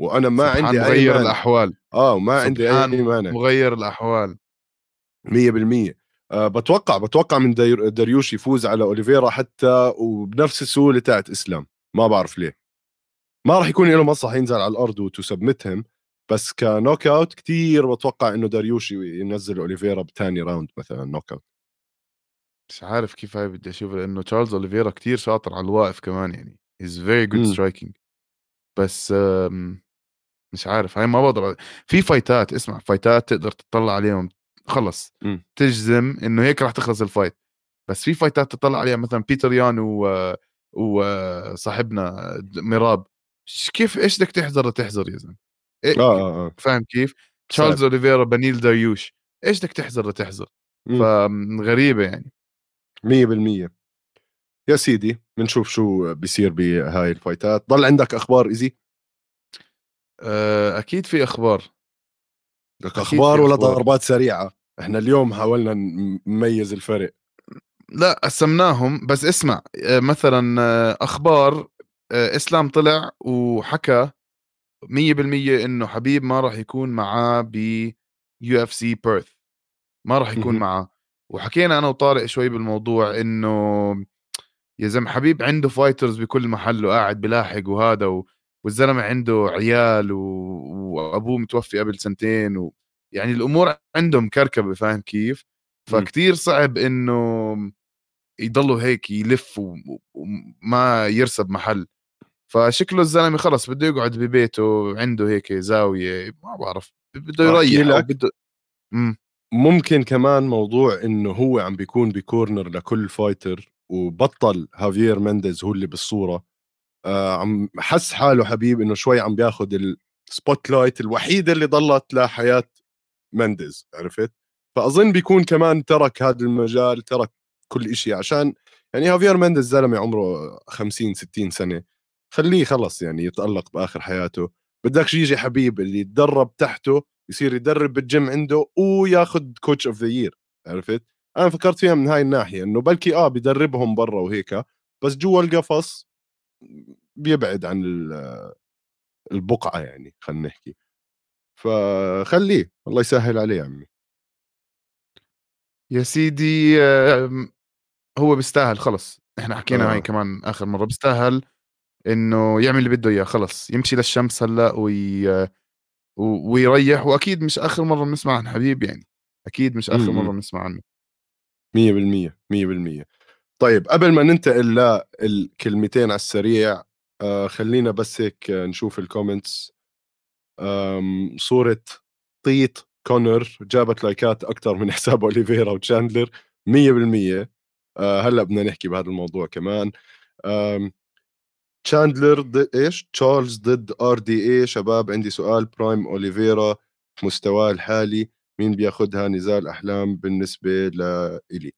وأنا ما عندي أي مغير الأحوال. آه وما عندي أي مانع. مغير الأحوال. 100% أه بتوقع بتوقع من داريوش يفوز على أوليفيرا حتى وبنفس السهولة تاعت إسلام. ما بعرف ليه. ما راح يكون له مصلحه ينزل على الأرض وتسبمتهم بس ك knock out كثير بتوقع إنه داريوش ينزل أوليفيرا بثاني round مثلا knock out مش عارف كيف هاي بدي اشوفها لأنه تشارلز أوليفيرا كتير شاطر على الواقف كمان يعني. he's very good striking بس مش عارف هاي ما بقدر في فايتات اسمع فايتات تقدر تطلع عليهم خلص. إمم. تجزم إنه هيك راح تخلص ال fight بس في فايتات تطلع عليها مثلا بيتر يان و وصاحبنا ميراب. كيف إيش بدك تحذر تحذر يا زلمة؟ إيه آه, آه, آه. فاهم كيف؟ تشارلز اوليفيرا بنيل داريوش إيش بدك تحذر تحذر إمم. فغريبه يعني. 100% يا سيدي بنشوف شو بيصير بهاي الفايتات. ضل عندك أخبار ايزي آه، أكيد في أخبار. لك أخبار ولا ضربات سريعة؟ إحنا اليوم حاولنا نميز الفرق لا قسمناهم بس اسمع آه، مثلا آه، أخبار إسلام طلع وحكى 100% إنه حبيب ما راح يكون معاه ب UFC بيرث ما راح يكون معاه. وحكينا أنا وطارق شوي بالموضوع إنه يا زلمة حبيب عنده فايترز بكل محل وقاعد بلاحق وهذا و... والزلمة عنده عيال و... وأبوه متوفي قبل سنتين و... يعني الأمور عنده مكركبه فاهم كيف؟ فكتير صعب إنه يضلوا هيك يلف و... وما يرسب محل. فشكله الزلمة خلص بده يقعد ببيته عنده هيك زاوية ما بعرف بده يريح بده ممكن كمان موضوع إنه هو عم بيكون ب corner لكل fighter وبطل هافير مندز هو اللي بالصورة. عم حس حاله حبيب إنه شوي عم بياخذ ال spotlight الوحيده اللي ضلت لحياة مندز عرفت؟ فأظن بيكون كمان ترك هذا المجال ترك كل شيء عشان يعني هافير مندز زلمة عمره 50 60 سنة خليه خلص يعني يتألق بآخر حياته. بدكش يجي حبيب اللي يتدرب تحته يصير يدرب بالجيم عنده وياخذ coach of the year عرفت؟ أنا فكرت فيها من هاي الناحية إنه بلكي آه بدربهم برا وهيك بس جوا القفص بيبعد عن البقعة يعني خلينا نحكي. فخليه الله يسهل عليه يا عمي. يا سيدي هو بيستاهل خلص. إحنا حكينا آه. هاي كمان آخر مرة بيستاهل إنه يعمل اللي بده إياه خلص. يمشي للشمس هلأ وي... ويريح وأكيد مش آخر مرة بنسمع عن حبيب يعني أكيد مش آخر مرة بنسمع عنه. 100% 100% طيب قبل ما ننتقل للكلمتين على السريع آه خلينا بس هيك نشوف ال comments صورة طيط كونر جابت لايكات أكثر من [LAUGHS] حساب أوليفيرا وتشاندلر 100% آه هلأ بدنا نحكي بهذا الموضوع كمان. تشاندلر ضد إيش؟ تشارلز ضد RDA شباب عندي سؤال. prime أوليفيرا مستواه الحالي مين بياخذها نزال أحلام بالنسبة لإلي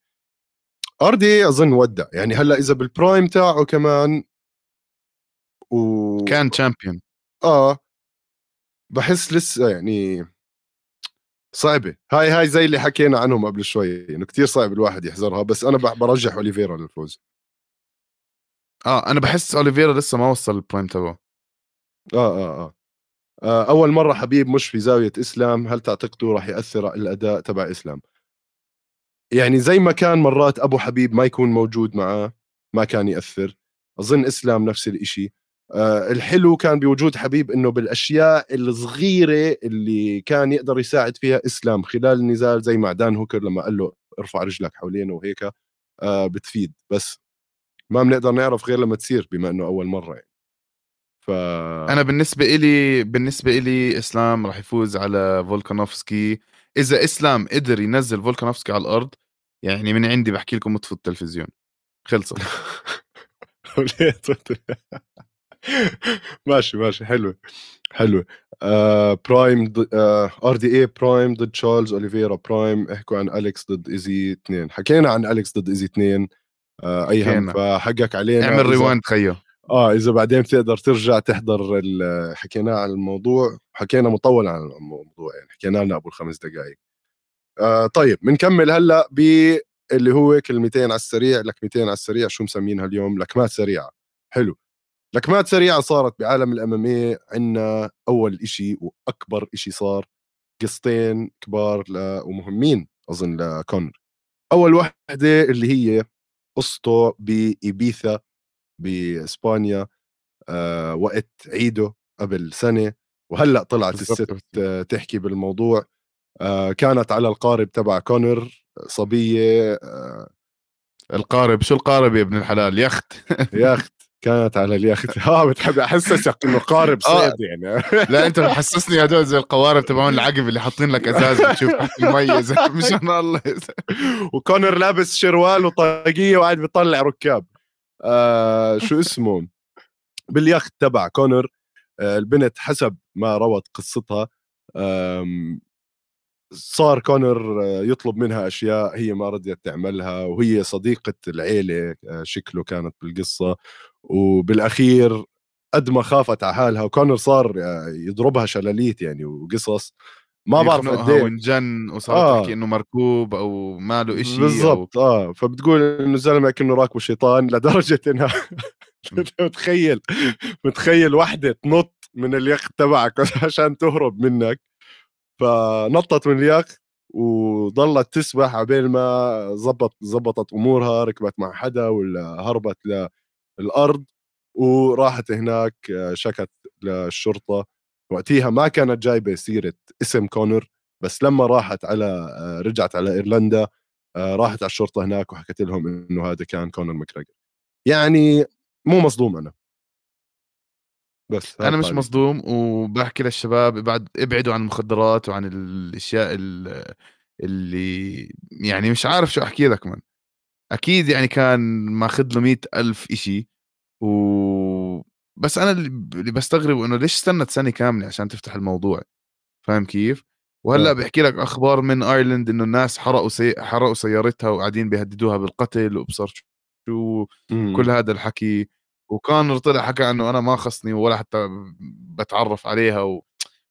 RDA أظن ودع. يعني هلأ إذا بال prime تاعه كمان و كان champion آه. بحس لسه يعني صعبة. هاي هاي زي اللي حكينا عنهم قبل شوي إنه كثير صعب الواحد يحذرها بس أنا برجح أوليفيرا للفوز. آه أنا بحس أوليفيرا لسه ما وصل ال prime تبعه. آه, آه آه. آه أول مرة حبيب مش في زاوية إسلام هل تعتقدوا راح يأثر الأداء تبع إسلام؟ يعني زي ما كان مرات أبو حبيب ما يكون موجود معاه ما كان يأثر. أظن إسلام نفس الإشي. آه الحلو كان بوجود حبيب إنه بالأشياء الصغيرة اللي كان يقدر يساعد فيها إسلام خلال النزال زي مع دان هوكر لما قال له ارفع رجلك حوالينه وهيك آه بتفيد. بس ما بنقدر نعرف غير لما تصير بما إنه أول مرة يعني. ف أنا بالنسبة إلي بالنسبة إلي إسلام راح يفوز على فولكانوفسكي. إذا إسلام قدر ينزل فولكانوفسكي على الأرض يعني من عندي بحكي لكم اطفوا التلفزيون. خلصت. [LAUGHS] ماشي ماشي حلوة حلوة. آه prime آه RDA prime ضد تشارلز أوليفيرا prime احكوا عن أليكس ضد ايزي اثنين. حكينا عن أليكس ضد ايزي اثنين آه أي هم فحقك علينا اعمل ريواند خيو آه إذا بعدين بتقدر ترجع تحضر حكينا عن الموضوع حكينا مطول عن الموضوع يعني حكينا لنا ابو الخمس دقائق آه طيب بنكمل هلأ باللي هو كلمتين على السريع لكمتين على السريع شو مسمينها اليوم؟ لكمات سريعة. حلو. لكمات سريعة صارت بعالم الاماميه عندنا أول إشي وأكبر إشي صار قصتين كبار ومهمين أظن لكونر أول وحدة اللي هي قصته بإيبيثا بإسبانيا آه وقت عيده قبل سنة وهلأ طلعت الست تحكي بالموضوع. كانت على القارب تبع كونر صبية آه. القارب شو القارب يا ابن الحلال؟ يخت. يخت. كانت على اليخت. [LAUGHS] ها بتحب أحسسك إنه قارب آه. صيد يعني. [LAUGHS] لا أنت محسسني هدول زي القوارب تبعون العقبة اللي حاطين لك أزاز بتشوف المي [LAUGHS] مشان الله وكونر لابس شروال وطاقية وقاعد بيطلع ركاب. آه شو اسمه؟ باليخت تبع كونر آه البنت حسب ما روت قصتها صار كونر آه، يطلب منها أشياء هي ما رضيت تعملها وهي صديقة العيلة آه، شكله كانت بالقصة. وبالأخير قد ما خافت على حالها وكونر صار آه، يضربها شلاليت يعني وقصص. ما بعرف قد إيه. وانجن وصارت آه. تحكي إنه مركوب أو ماله شيء بالضبط أو... آه. فبتقول إنه الزلمة كأنه راكبه شيطان لدرجة [LAUGHS] إنها متخيل متخيل وحده تنط من اليخت تبعك [LAUGHS] عشان تهرب منك. فنطت من اليخت وظلت تسبح عبين ما زبط زبطت أمورها ركبت مع حدا ولا هربت للأرض وراحت هناك شكت للشرطة. وقتها ما كانت جايبة سيرة اسم كونر بس لما راحت على رجعت على إيرلندا راحت على الشرطة هناك وحكت لهم إنه هذا كان كونر ماكريجر يعني مو مصدوم أنا. بس أنا مش مصدوم وبحكي للشباب بعد ابعدوا عن المخدرات وعن الأشياء اللي يعني مش عارف شو أحكي لك من. أكيد يعني كان ماخذ له مئة ألف إشي و بس أنا اللي بستغرب إنه ليش استنت سنة كاملة عشان تفتح الموضوع؟ فاهم كيف؟ وهلأ آه. بحكي لك أخبار من ايرلند إنه الناس حرقوا سي... حرقوا سيارتها وقاعدين بيهددوها بالقتل وابصر وكل هذا الحكي. وكونر طلع حكى إنه أنا ما خصني ولا حتى بتعرف عليها و...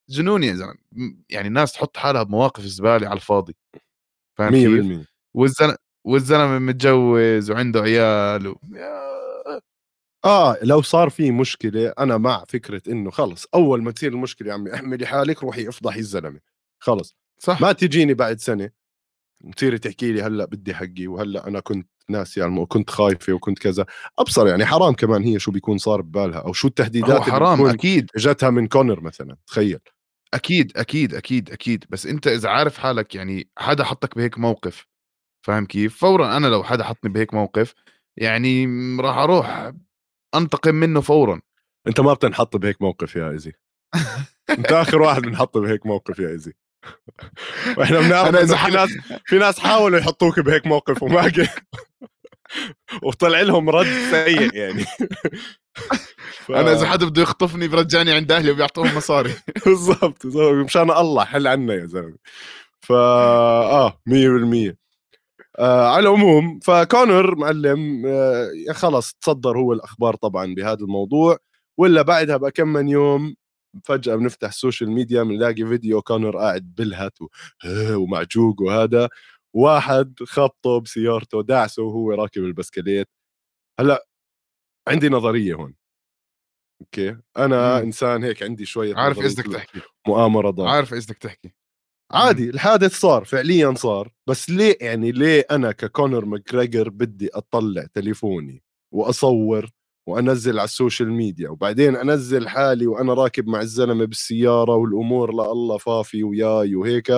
جنون يا زلمة. يعني الناس تحط حالها بمواقف زبالة على الفاضي. فاهم كيف؟ والزلمه والزلمة متجوز وعنده عيال و... آه لو صار في مشكلة أنا مع فكرة إنه خلص أول ما تصير المشكلة يا عمي احملي حالك روحي افضحي الزلمة. خلص. صح. ما تجيني بعد سنة تصيري تحكي لي هلأ بدي حقي وهلأ أنا كنت ناسي يعني وكنت خايفة وكنت كذا. أبصر يعني حرام كمان هي شو بيكون صار ببالها أو شو التهديدات حرام أكيد. اجتها من كونر مثلا تخيل. أكيد أكيد أكيد أكيد. بس أنت إذا عارف حالك يعني حدا حطك بهيك موقف فاهم كيف؟ فورا أنا لو حدا حطني بهيك موقف يعني راح أروح أنتقم منه فورا. أنت ما بتنحط بهيك موقف يا ايزي أنت آخر واحد بنحط بهيك موقف يا ايزي [LAUGHS] وإحنا بنعرف إذا في ناس في ناس حاولوا يحطوك بهيك موقف وما وطلع لهم رد سيء يعني. ف... [LAUGHS] أنا إذا حدا بده يخطفني برجعني عند أهلي وبيعطوهم مصاري. [LAUGHS] بالضبط. مشان الله حل عنا يا زلمة. فا آه 100% آه على العموم فكونر معلم آه خلص تصدر هو الأخبار طبعا بهذا الموضوع ولا بعدها بكم من يوم فجأة بنفتح ال social media بنلاقي فيديو كونر قاعد بلهت ومعجوق وهذا. واحد خبطه بسيارته دعسه وهو راكب البسكليت. هلأ عندي نظرية هون. أوكي؟ أنا مم. إنسان هيك عندي شوية عارف إيش بدك تحكي. مؤامره ضار. عارف إيش بدك تحكي. عادي الحادث صار فعليا صار. بس ليه يعني ليه أنا ككونر ماكريجر بدي أطلع تليفوني وأصور وأنزل على ال social media وبعدين أنزل حالي وأنا راكب مع الزلمة بالسيارة والأمور lovey dovey وياي وهيك.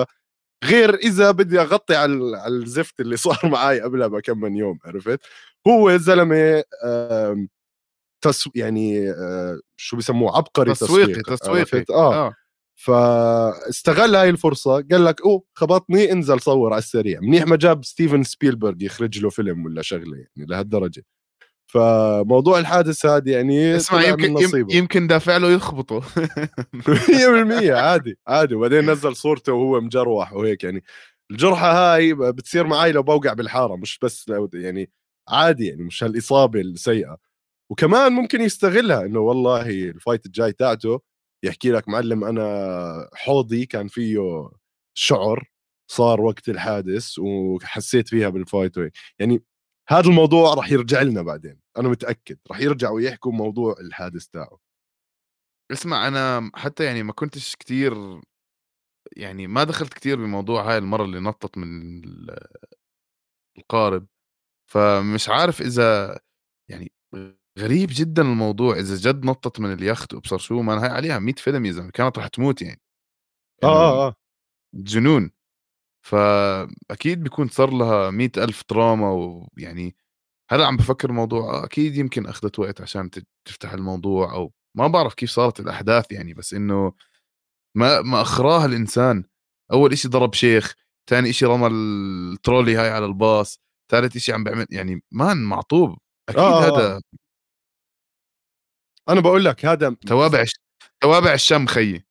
غير إذا بدي أغطي على على الزفت اللي صار معي قبلها بكم من يوم عرفت؟ هو زلمة تسو يعني آه، شو بيسموه عبقري تسويقي تسويقي آه, آه. فاستغل هاي الفرصة قال لك أوه خبطني انزل صور على السريع. منيح ما جاب ستيفن سبيلبرغ يخرج له فيلم ولا شغلة يعني لهالدرجة. فموضوع الحادث هذا يعني اسمع يمكن يمكن دافع له يخبطه. [LAUGHS] 100% عادي عادي. وبعدين نزل صورته وهو مجروح وهيك يعني. الجرحة هاي بتصير معي لو بوقع بالحارة مش بس لو يعني عادي يعني مش هالإصابة السيئة. وكمان ممكن يستغلها إنه والله ال fight الجاي تاعته يحكي لك معلم أنا حوضي كان فيه شعر صار وقت الحادث وحسيت فيها بال fight يعني هذا الموضوع راح يرجع لنا بعدين أنا متأكد راح يرجعوا يحكوا موضوع الحادث تاعه. اسمع أنا حتى يعني ما كنتش كتير يعني ما دخلت كتير بموضوع هاي المرة اللي نطت من القارب فمش عارف إذا يعني غريب جدا الموضوع إذا جد نطت من اليخت وأبصر شو ما هاي عليها 100 فيلم يا زلمه كانت رح تموت يعني. آه آه آه. جنون. فأكيد بيكون صار لها مئة ألف تراما ويعني هلأ عم بفكر الموضوع أكيد يمكن أخذت وقت عشان تفتح الموضوع أو ما بعرف كيف صارت الأحداث يعني بس إنه ما ما أخراها الإنسان. أول إشي ضرب شيخ ثاني إشي رمى الترولي هاي على الباص ثالث إشي عم بيعمل يعني man معطوب. أكيد آه, آه، هذا أنا بقول لك هذا توابع توابع الشم خيي.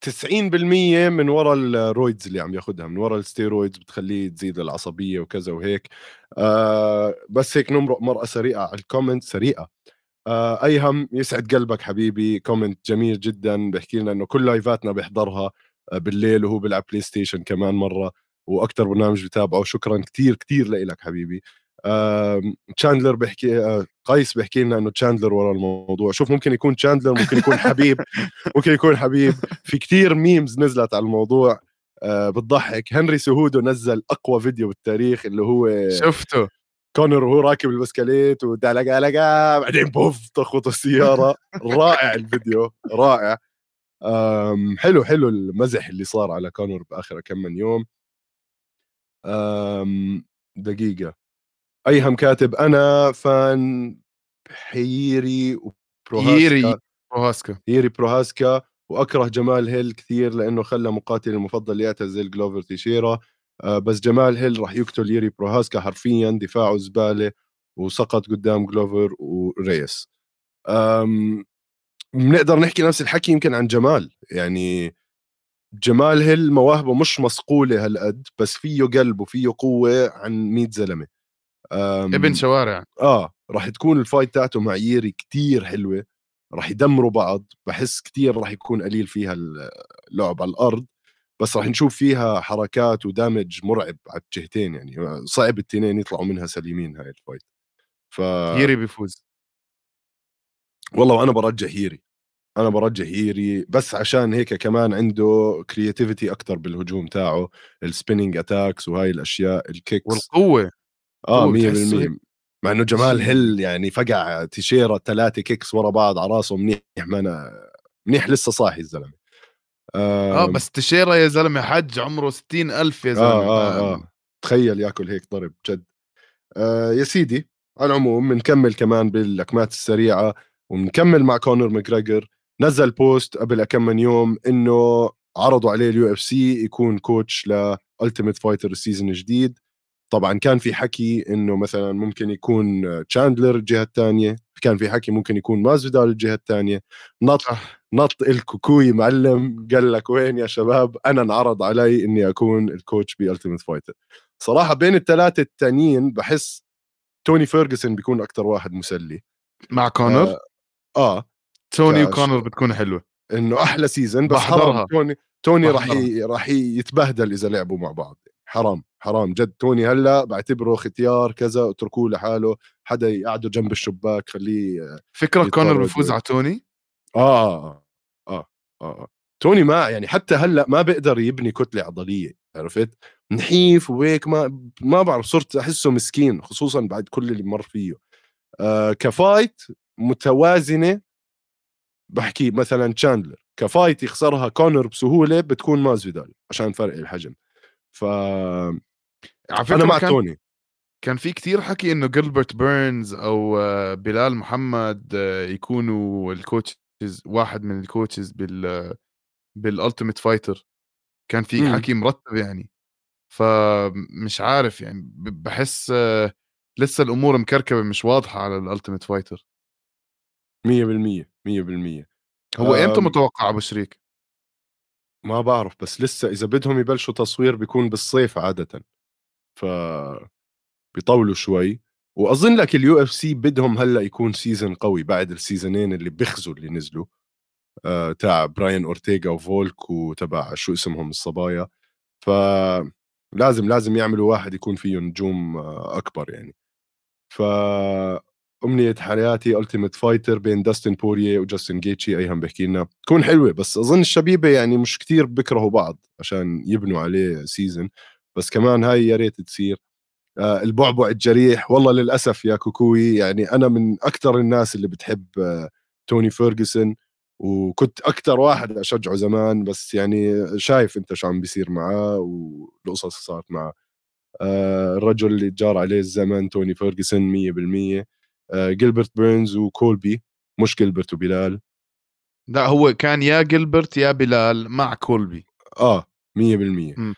90% من وراء ال roids اللي عم ياخذها من وراء ال steroids بتخليه تزيد العصبية وكذا وهيك. آه بس هيك نمرق مرقة سريعة على ال comment سريعة. آه أيهم يسعد قلبك حبيبي comment جميل جدا بحكي لنا إنه كل لايفاتنا بيحضرها آه، بالليل وهو بيلعب PlayStation كمان مرة وأكثر برنامج بتابعه. شكرا كثير كثير لك حبيبي. تشاندلر بيحكي آه، قيس بيحكي لنا إنه تشاندلر ورا الموضوع. شوف ممكن يكون تشاندلر ممكن يكون حبيب [LAUGHS] ممكن يكون حبيب. في كتير memes نزلت على الموضوع آه، بتضحك. هنري سيهودو نزل أقوى فيديو بالتاريخ اللي هو شفته. كونر وهو راكب البسكليت ودلقا لقا بعدين بوف تخبط السيارة. رائع الفيديو رائع. حلو حلو المزح اللي صار على كونر بآخر كم من يوم. دقيقة. أيهم كاتب أنا fan ييري بروهاسكا. بروهاسكا. ييري بروهاسكا وأكره جمال هيل كثير لأنه خلى مقاتلي المفضل يعتزل جلوفر تيشيرا. آه بس جمال هيل راح يقتل ييري بروهاسكا حرفيا دفاعه زبالة وسقط قدام جلوفر وريس. بنقدر نحكي نفس الحكي يمكن عن جمال. يعني جمال هيل مواهبه مش مصقوله هالقد بس فيه قلب وفيه قوة عن 100 زلمة. ابن شوارع. آه راح تكون الفايت تاعته مع ييري كتير حلوة راح يدمروا بعض بحس كتير راح يكون قليل فيها اللعب على الأرض بس راح نشوف فيها حركات و damage مرعب على الجهتين يعني صعب التنين يطلعوا منها سليمين هاي ال fight ف ييري بيفوز. والله وأنا برجح ييري أنا برجح ييري بس عشان هيك كمان عنده creativity أكثر بالهجوم تاعه ال spinning attacks وهاي الأشياء ال kicks والقوة. آه 100% مع إنه جمال هيل يعني فقع تيشيرا ثلاثة kicks ورا بعض على راسه منيح ما أنا منيح لسه صاحي الزلمه آه بس تيشيرا يا زلمة حج عمره ستين ألف يا زلمة آه آه آه. تخيل ياكل هيك ضرب جد. آه يا سيدي على العموم بنكمل كمان باللكمات السريعة وبنكمل مع كونر ماجريجر. نزل post قبل كم من يوم إنه عرضوا عليه ال UFC يكون coach ل Ultimate Fighter ال season الجديد. طبعا كان في حكي إنه مثلا ممكن يكون تشاندلر الجهة الثانية كان في حكي ممكن يكون مازفيدال الجهة الثانية. نط نط الكوكوي معلم قال لك وين يا شباب؟ أنا انعرض علي إني أكون ال coach ب Ultimate Fighter صراحة بين الثلاثة الثانيين بحس توني فيرجسون بيكون أكثر واحد مسلي. مع كونر آه, آه. توني وكونر بتكون حلوة. إنه أحلى season بس حرام توني توني راح راح يتبهدل إذا لعبوا مع بعض. حرام حرام جد. توني هلأ بعتبره ختيار كذا اتركوه لحاله حدا يقعده جنب الشباك خليه فكرك كونر بفوز على توني؟ آه آه, آه آه آه توني ما يعني حتى هلأ ما بيقدر يبني كتلة عضلية عرفت؟ نحيف وهيك ما ما بعرف صرت أحسه مسكين خصوصا بعد كل اللي مر فيه. آه ك fight متوازنة بحكي مثلا تشاندلر ك fight يخسرها كونر بسهولة بتكون مازفيدال عشان فرق الحجم. ف أنا مع كان... توني. كان في كتير حكي إنه جيلبرت بيرنز أو بلال محمد يكونوا ال coaches واحد من ال coaches بال بال Ultimate Fighter كان في إمم. حكي مرتب يعني. فمش عارف يعني بحس لسه الأمور مكركبة مش واضحة على ال Ultimate Fighter 100% 100% هو إمتى متوقع أبو شريك؟ ما بعرف بس لسه إذا بدهم يبلشوا تصوير بيكون بالصيف عادة. ف بيطولوا شوي. وأظن لك ال UFC بدهم هلأ يكون season قوي بعد السيزونين اللي بيخزوا اللي نزلوا. آه تاع براين أورتيغا وفولك وتبع شو اسمهم الصبايا. ف لازم لازم يعملوا واحد يكون فيه نجوم آه أكبر يعني. ف أمنية حياتي Ultimate Fighter بين داستن بورييه وجاستن جيتشي ايهم بحكي لنا. تكون حلوة بس أظن الشبيبة يعني مش كتير بكرهوا بعض عشان يبنوا عليه season بس كمان هاي يا ريت تصير. آه البعبع الجريح. والله للأسف يا كوكوي يعني أنا من أكثر الناس اللي بتحب آه توني فيرجسون. وكنت أكثر واحد أشجعه زمان بس يعني شايف أنت شو عم بيصير معاه والقصص صارت معه آه الرجل اللي جار عليه الزمن توني فيرجسون 100% آه جيلبرت بيرنز وكولبي. مش جيلبرت وبلال. لا هو كان يا جيلبرت يا بلال مع كولبي. آه 100% م.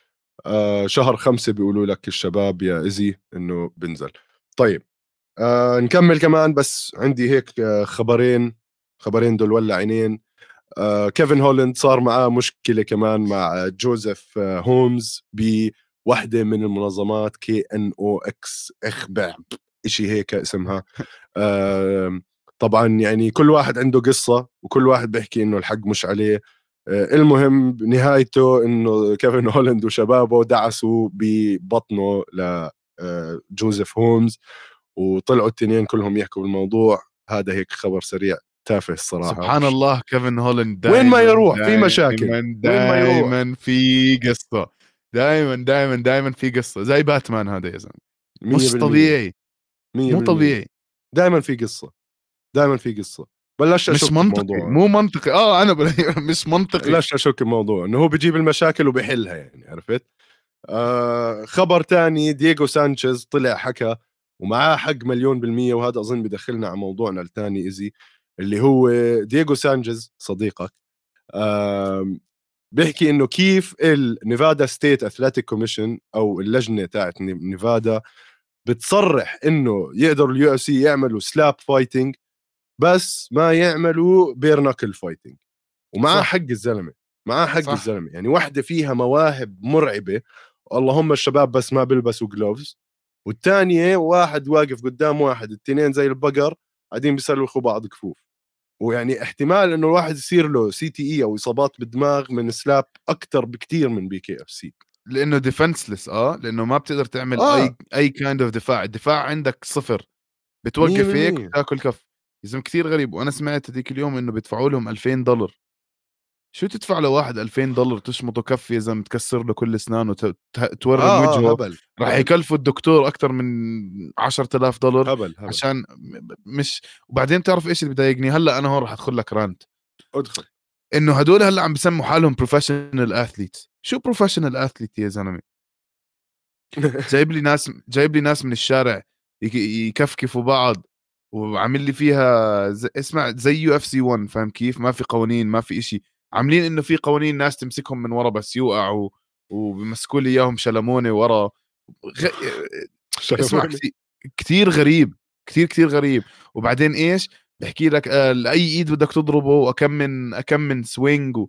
آه شهر خمسة بيقولوا لك الشباب يا إزي إنه بنزل. طيب آه نكمل كمان بس عندي هيك آه خبرين خبرين دول ولا عينين. آه كيفن هولند صار معاه مشكلة كمان مع جوزيف آه هومز بوحدة من المنظمات كي إن أو إكس إخبع. شيء هيك اسمها. طبعا يعني كل واحد عنده قصة وكل واحد بيحكي إنه الحق مش عليه. آه، المهم نهايته إنه كيفن [LAUGHS] هولند وشبابه دعسوا ببطنه لجوزيف آه، هومز وطلعوا التنين كلهم يحكوا بالموضوع. هذا هيك خبر سريع تافه الصراحة. سبحان الله كيفن هولند وين ما يروح في مشاكل. دائما في قصة. دائما دائما دائما في قصة. زي باتمان هذا يا زلمة. مش طبيعي. مو طبيعي. دائما في قصة. دائما في قصة. بلشت أشك مش منطقي الموضوع. مو منطقي. آه أنا [LAUGHS] مش منطقي. بلشت أشك الموضوع إنه هو بيجيب المشاكل وبيحلها يعني عرفت؟ آه خبر تاني دييغو سانشيز طلع حكى ومعاه حق مليون بالمية وهذا أظن بدخلنا على موضوعنا الثاني إزي اللي هو دييغو سانشيز صديقك بيحكي إنه كيف ال Nevada State Athletic Commission أو اللجنة تاعت نيفادا بتصرح إنه يقدروا ال UFC يعملوا slap fighting بس ما يعملوا bare knuckle fighting ومعاه حق الزلمة معاه حق صح. الزلمة. يعني واحدة فيها مواهب مرعبة. اللهم الشباب بس ما بيلبسوا gloves والثانيه واحد واقف قدام واحد التنين زي البقر قاعدين بيسلخوا بعض كفوف. ويعني احتمال إنه الواحد يصير له CTE أو إصابات بالدماغ من slap أكثر بكثير من BKFC لأنه defenseless آه لأنه ما بتقدر تعمل آه. any kind of دفاع الدفاع عندك صفر بتوقف هيك وتاكل كف. يا زلمة كثير غريب وأنا سمعت هذيك اليوم إنه بيدفعوا لهم 2000 دولار. شو تدفع لواحد 2000 دولار تشمطه كف يا زلمة تكسر له كل أسنانه وتورم آه آه وجهه. هبل راح. يكلفوا الدكتور أكثر من 10000 دولار هبل هبل. عشان مش وبعدين تعرف إيش اللي بضايقني هلأ أنا هون راح أدخل لك rant ادخل. إنه هدول هلأ عم بسموا حالهم professional athlete شو professional athlete يا زلمة؟ [LAUGHS] جايب لي ناس جايب لي ناس من الشارع يك- يكفكفوا بعض وعامل لي فيها زي اسمع زي UFC 1 فاهم كيف؟ ما في قوانين ما في إشي. عاملين إنه في قوانين ناس تمسكهم من ورا بس يوقعوا وبمسكوا لي إياهم شلموني ورا. غ... [LAUGHS] اسمع كثير غريب كثير كثير غريب. وبعدين إيش؟ بحكي لك آه لأي إيد بدك تضربه وكم من كم من swing و...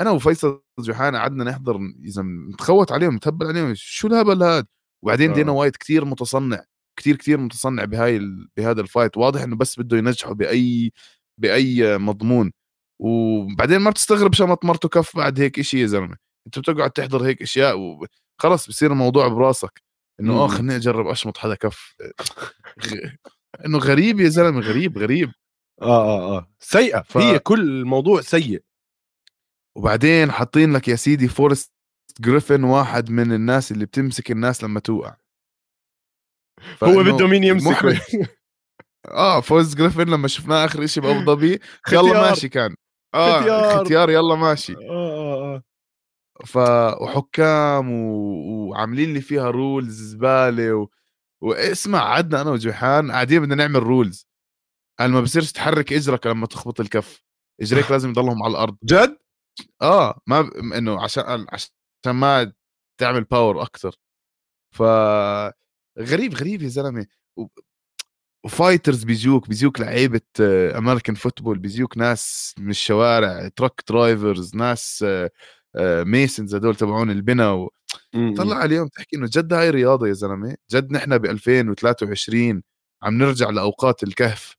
أنا وفيصل جوحان قعدنا نحضر إذا نتخوت عليهم نتهبل عليهم شو الهبل هذا وبعدين آه. دينا وايت كثير متصنع كثير كثير متصنع بهاي ال... بهذا ال fight واضح إنه بس بده ينجحه بأي بأي مضمون. وبعدين ما بتستغرب شمط مرته كف بعد هيك إشي يا زلمة. أنت بتقعد تحضر هيك أشياء وخلص بصير الموضوع براسك. إنه آه مم. خليني أجرب أشمط حدا كف. إنه غريب يا زلمة غريب غريب. آه آه آه سيئة ف- هي كل الموضوع سيء وبعدين حاطين لك يا سيدي فورست جريفن واحد من الناس اللي بتمسك الناس لما توقع هو بده مين محرج. [LAUGHS] آه فورست جريفن لما شفناه آخر شيء بأبو ظبي يلا. ماشي كان آه ختيار. ختيار يلا ماشي آه آه آه ف وحكام و... وعاملين لي فيها rules زبالة و... واسمع عدنا أنا وجوحان قاعدين بدنا نعمل rules قال ما بصيرش تحرك إجرك لما تخبط الكف. إجريك لازم يضلهم على الأرض. جد؟ آه ما ب... إنه عشان عشان ما تعمل power أكثر ف غريب غريب يا زلمة. و... و fighters بيجوك بيجوك لعيبة American football بيجوك ناس من الشوارع truck drivers ناس masons هدول تبعون البنا و... طلع عليهم تحكي إنه جد هاي رياضة يا زلمة. جد نحن ب 2023 عم نرجع لأوقات الكهف.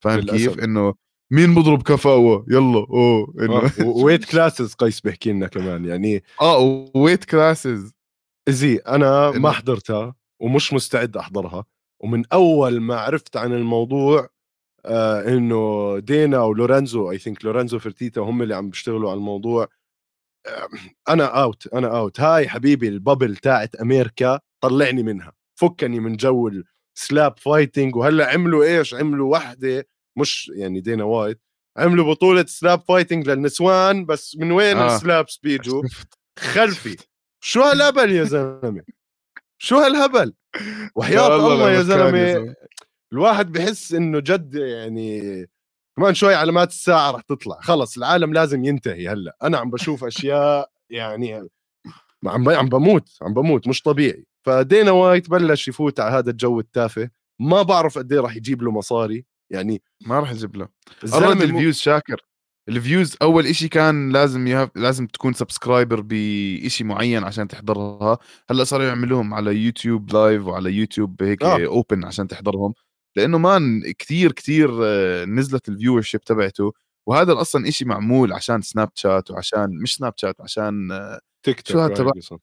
فاهم. كيف؟ إنه مين بضرب كفاوة؟ يلا أوه إنه آه، [LAUGHS] weight classes قيس بيحكي لنا كمان يعني آه weight classes. زي أنا ما حضرتها ومش مستعد أحضرها ومن أول ما عرفت عن الموضوع آه إنه دينا ولورينزو I think لورينزو فرتيتا هم اللي عم بيشتغلوا على الموضوع آه أنا out أنا out هاي حبيبي ال bubble تاعت أمريكا طلعني منها فكني من جو ال slap fighting وهلأ عملوا إيش؟ عملوا وحدة مش يعني دينا وايت عملوا بطولة slap fighting للنسوان بس من وين آه. ال slaps بيجوا [LAUGHS] خلفي. شو هالهبل يا زلمة؟ شو هالهبل؟ [LAUGHS] وحياة الله يا زلمة الواحد بحس إنه جد يعني كمان شوي علامات الساعة رح تطلع. خلص العالم لازم ينتهي هلأ. أنا عم بشوف أشياء يعني عم عم بموت عم بموت مش طبيعي. فدينا وايت بلش يفوت على هذا الجو التافه. ما بعرف قد إيه رح يجيب له مصاري. يعني ما راح يجيب له. قرب ال views شاكر. ال views أول إشي كان لازم يهف... لازم تكون subscriber بإشي معين عشان تحضرها. هلأ صاروا يعملوهم على يوتيوب live وعلى يوتيوب هيك آه. open عشان تحضرهم. لأنه مان كثير كثير نزلت ال viewership تبعته. وهذا أصلا إشي معمول عشان سناب شات وعشان مش سناب شات عشان تيك توك شو تبع- قصة.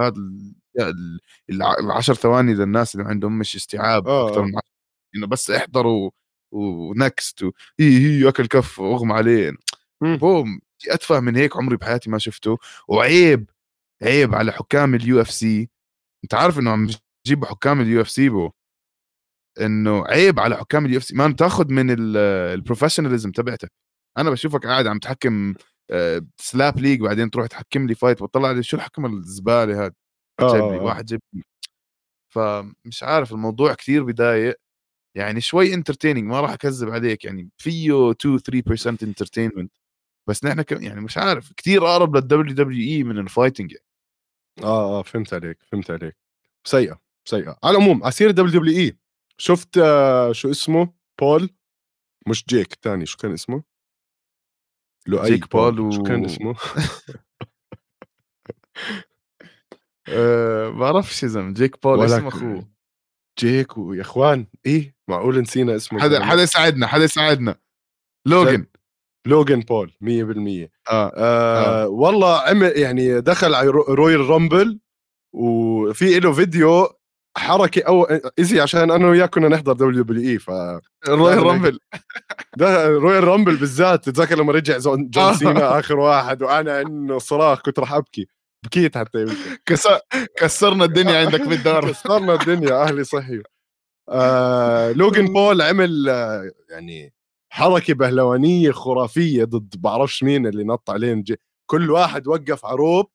هذا ال- ال- الع- العشر ثواني للناس اللي عندهم مش استيعاب آه، أكثر آه. من إنه بس احضروا و next و- هي هي اكل كف وأغمى عليه. boom أتفه من هيك عمري بحياتي ما شفته. وعيب عيب على حكام ال UFC أنت عارف إنه عم يجيبوا حكام ال UFC بو؟ إنه عيب على حكام ال UFC ما تاخذ من ال professionalism تبعتك. أنا بشوفك قاعد عم تحكم slap league بعدين تروح تحكم لي fight بطلع لي شو الحكم الزبالة هذا آه، جايب لي آه،. واحد جايب لي فمش عارف الموضوع كثير بضايق. يعني شوي entertaining ما راح أكذب عليك يعني فيه 2 3% entertainment بس نحن كم يعني مش عارف كثير أقرب لل WWE من ال fighting يعني. آه آه فهمت عليك فهمت عليك. سيئة سيئة. على العموم على سيره WWE شفت آه شو اسمه؟ بول؟ مش جيك تاني شو كان اسمه؟ لؤي جيك بول و- شو كان اسمه أه بعرفش يا زلمة. جيك بول اسم أخوه. جيك ويا إخوان. إيه؟ معقول نسينا اسمه حدا. حدا يساعدنا حدا يساعدنا. لوجن لوجان بول 100% آه آه. والله عمل يعني دخل على رو- Royal Rumble وفي له فيديو حركة أو ايزي عشان أنا وياك كنا نحضر WWE ف Royal Rumble. ده Royal Rumble بالذات تتذكر لما رجع [LAUGHS] جون. سينا آخر واحد وأنا إنه صراخ كنت راح أبكي. بكيت حتى يمكن. كسر كسرنا الدنيا عندك بالدار [LAUGHS] كسرنا الدنيا أهلي صحي آه لوجن [LAUGHS] بول عمل آه يعني حركة بهلوانية خرافية ضد بعرفش مين اللي نط عليهم. جي. كل واحد وقف عروب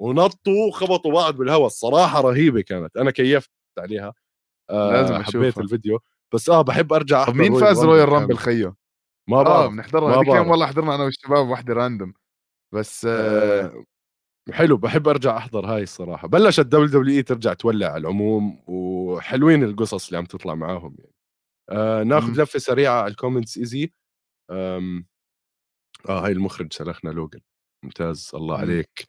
ونطوا وخبطوا بعض بالهواء. الصراحة رهيبة كانت. أنا كيفت عليها آه لازم حبيت أشوفها. الفيديو بس آه بحب أرجع طب أحضر مين فاز Royal. Rumble خيو؟ ما آه بعرف بنحضرها ما هذيك. اليوم والله حضرنا أنا والشباب واحدة random بس آه آه، حلو بحب أرجع أحضر هاي الصراحة بلشت WWE ترجع تولع على العموم وحلوين القصص اللي عم تطلع معاهم يعني آه ناخذ. لفة سريعة على ال comments ايزي آم، آه هاي المخرج سلخنا لوجن ممتاز الله. عليك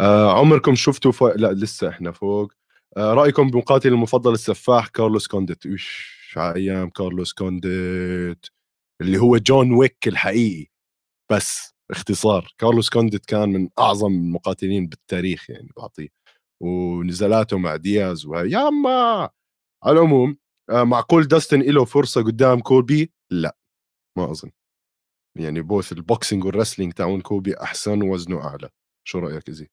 آه عمركم شفتوا فوق لا لسه إحنا فوق آه رأيكم بمقاتل المفضل السفاح كارلوس كونديت. إيش على أيام كارلوس كونديت؟ اللي هو جون ويك الحقيقي. بس اختصار كارلوس كونديت كان من أعظم المقاتلين بالتاريخ يعني بعطيه. ونزالاته مع دياز وهي ياما على العموم آه، معقول داستن له فرصة قدام كوبي لا ما أظن. يعني both ال boxing وال wrestling تاعون كوبي أحسن ووزنه أعلى. شو رأيك ازي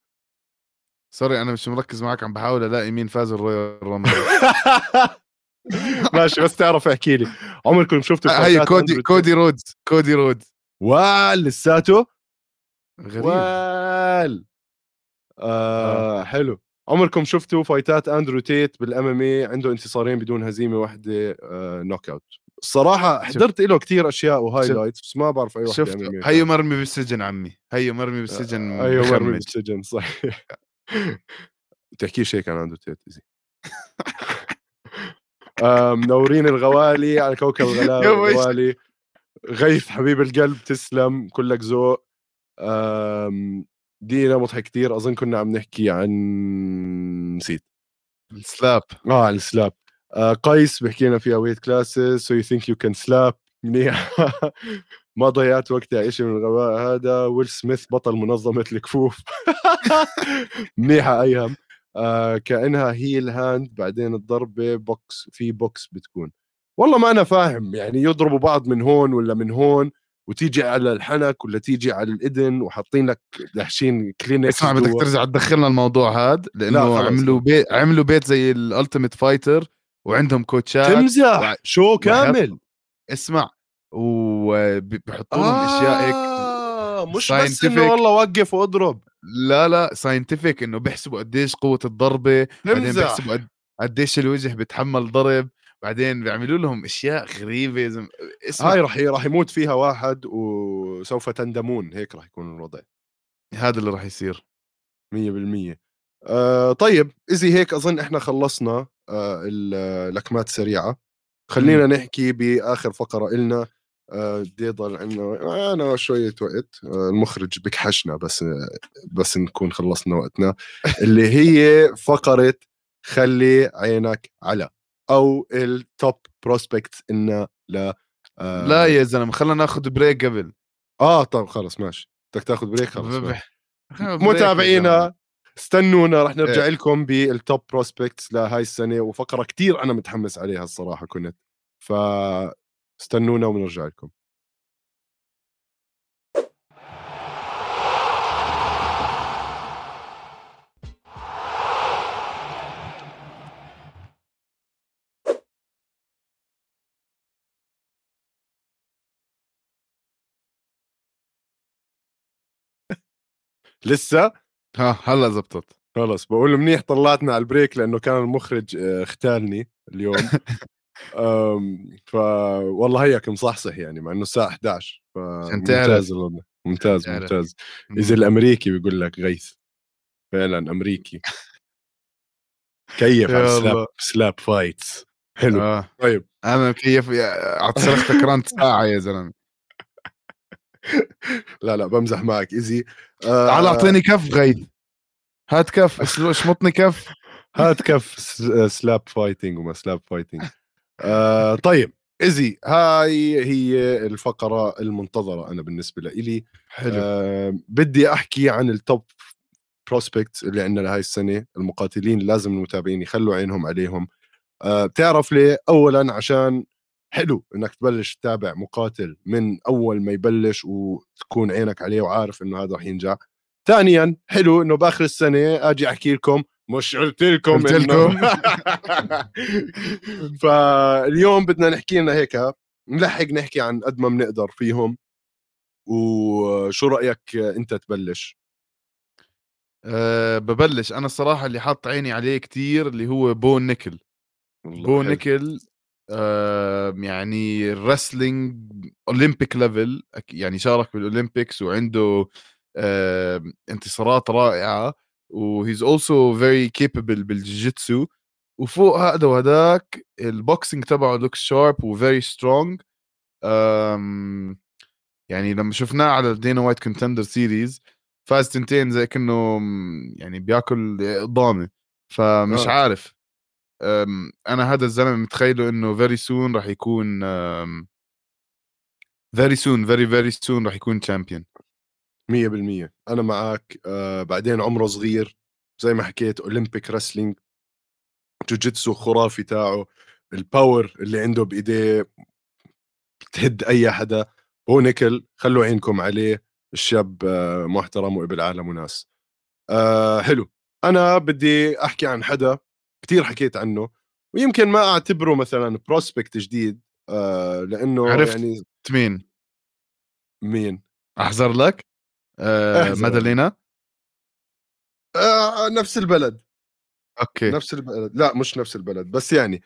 sorry أنا مش مركز معك عم بحاول ألاقي مين فاز ال Royal Rumble. [LAUGHS] ماشي بس تعرف احكي لي. عمركم شفتوا هي فايتات كودي كودي رودز كودي رودز وال لساته؟ غريب. وال. آه حلو. عمركم شفتوا فايتات أندرو تيت بال MMA عنده انتصارين بدون هزيمة واحدة آه knockout الصراحه حضرت له كتير أشياء و highlights بس ما بعرف أي وحدة شفت. هيو مرمي بالسجن عمي. هيو مرمي بالسجن أيوه مرمي بخمج. بالسجن صحيح. [LAUGHS] [LAUGHS] تحكيش هيك عن اندرو تيت. آه، منورين الغوالي على كوكب. الغوالي. غيث حبيب القلب تسلم كلك ذوق. دينا مضحك كتير أظن كنا عم نحكي عن نسيت السلاب. آه السلاب. آه قيس بيحكي لنا فيها ويت كلاسز سو يو ثينك يو كان سلاب منيح. [LAUGHS] ما ضيعت على شيء من الغباء. هذا ويل سميث بطل منظمة الكفوف. [LAUGHS] منيحة أيهم. آه كأنها هي الهاند بعدين الضربة بوكس في بوكس بتكون. والله ما أنا فاهم يعني يضربوا بعض من هون ولا من هون وتيجي على الحنك ولا تيجي على الاذن وحاطين لك دهشين كلينكس اسمع بدك. ترجع تدخلنا الموضوع هذا لا، لأنه خلص. عملوا بيت عملوا بيت زي ال Ultimate Fighter وعندهم كوتشات تمزح. وع- شو كامل. اسمع وبيحطوا لهم اشياء هيك آه مش بس. إنه والله وقف وأضرب. لا لا scientific إنه بيحسبوا قديش قوة الضربة بعدين بيحسبوا قد- قديش الوجه بيتحمل ضرب بعدين بيعملوا لهم أشياء غريبة زم... اسمع. هاي راح راح يموت فيها واحد وسوف تندمون. هيك راح يكون الوضع. هذا اللي راح يصير. 100% آه طيب اذا هيك أظن إحنا خلصنا آه اللكمات سريعة. خلينا نحكي بآخر فقرة إلنا. آه، يضل عندنا أنا شوية وقت. آه، المخرج بكحشنا بس آه، بس نكون خلصنا وقتنا. اللي هي فقرة خلي عينك على أو ال top prospect إنا ل آه. لا يا زلمة خلينا ناخذ بريك قبل. آه طب خلص ماشي. بدك تاخذ break خلص. متابعينا استنونا رح نرجع إيه. لكم بال top prospects لهاي السنة. وفقرة كتير أنا متحمس عليها الصراحة كنت. ف استنونا ونرجع لكم. [LAUGHS] لسه؟ ها هلا زبطت. خلص بقول منيح طلعتنا على البريك لأنه كان المخرج آه، اختالني اليوم. [LAUGHS] ف والله هيك مصحصح يعني مع إنه الساعة 11 ف. ممتاز الوضع ممتاز. ممتاز. إذا الأمريكي بيقول لك غيث فعلا أمريكي. كيف على سلاب. سلاب فايتس حلو. آه. طيب. أنا كيف عطسلختك رانت ساعة يا زلمة. لا لا بمزح معك. easy آه. تعال أعطيني كف غيث. هات كف اشمطني كف. هات كف slap fighting وما slap fighting آه طيب easy هاي هي الفقرة المنتظرة أنا بالنسبة لي حلو. آه بدي أحكي عن ال top prospects اللي عندنا لهي السنة المقاتلين لازم المتابعين يخلوا عينهم عليهم. آه بتعرف ليه؟ اولا عشان حلو إنك تبلش تتابع مقاتل من أول ما يبلش وتكون عينك عليه وعارف إنه هذا رح ينجح. ثانيا حلو إنه بآخر السنة آجي أحكي لكم مش قلت لكم قلت لكم. [LAUGHS] فاليوم بدنا نحكي لنا هيك نلحق نحكي عن قد ما بنقدر فيهم وشو رأيك أنت تبلش أه ببلش أنا الصراحة اللي حاط عيني عليه كتير اللي هو بون نيكل بو حلو. نيكل آه يعني ال wrestling Olympic level يعني شارك بال Olympics وعنده آه انتصارات رائعة و he's also very capable بال jitsu. وفوق هذا وهداك ال boxing تبعه looks sharp و very strong يعني لما شفناه على ال Dana White Contender Series فاز تنتين زي كأنه يعني بياكل ضامة. فمش آه. عارف. أنا هذا الزلمة متخيله إنه very soon راح يكون very soon very very soon راح يكون champion مية بالمية. أنا معك آه بعدين عمره صغير زي ما حكيت Olympic wrestling jiu-jitsu خرافي تاعه ال power اللي عنده بإيديه بتهد أي حدا هو نيكل خلوا عينكم عليه الشاب آه محترم وابن عالم وناس. آه حلو. أنا بدي أحكي عن حدا كتير حكيت عنه ويمكن ما أعتبره مثلا prospect جديد آه لأنه عرفت. يعني مين؟ مين؟ أحذر لك؟ آه احذر. مادالينا؟ آه نفس البلد. okay. نفس البلد. لا مش نفس البلد بس يعني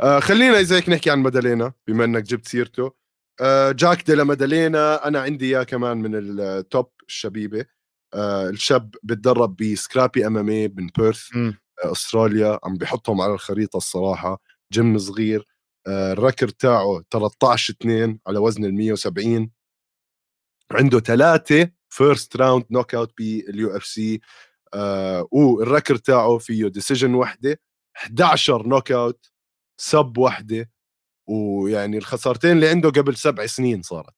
آه خلينا اذا هيك نحكي عن مادالينا بما إنك جبت سيرته. آه جاك ديلا مادالينا أنا عندي إياه كمان من ال top الشبيبة. آه الشاب بتدرب ب Scrappy MMA من بيرث مم. آه أستراليا عم بيحطهم على الخريطة الصراحة. جيم صغير. آه ال record تاعه 13 2 على وزن ال 170 عنده ثلاثة first round knockout بال UFC. آه وال record تاعه فيه decision وحدة 11 knockout sub وحدة ويعني الخسارتين اللي عنده قبل سبع سنين صارت.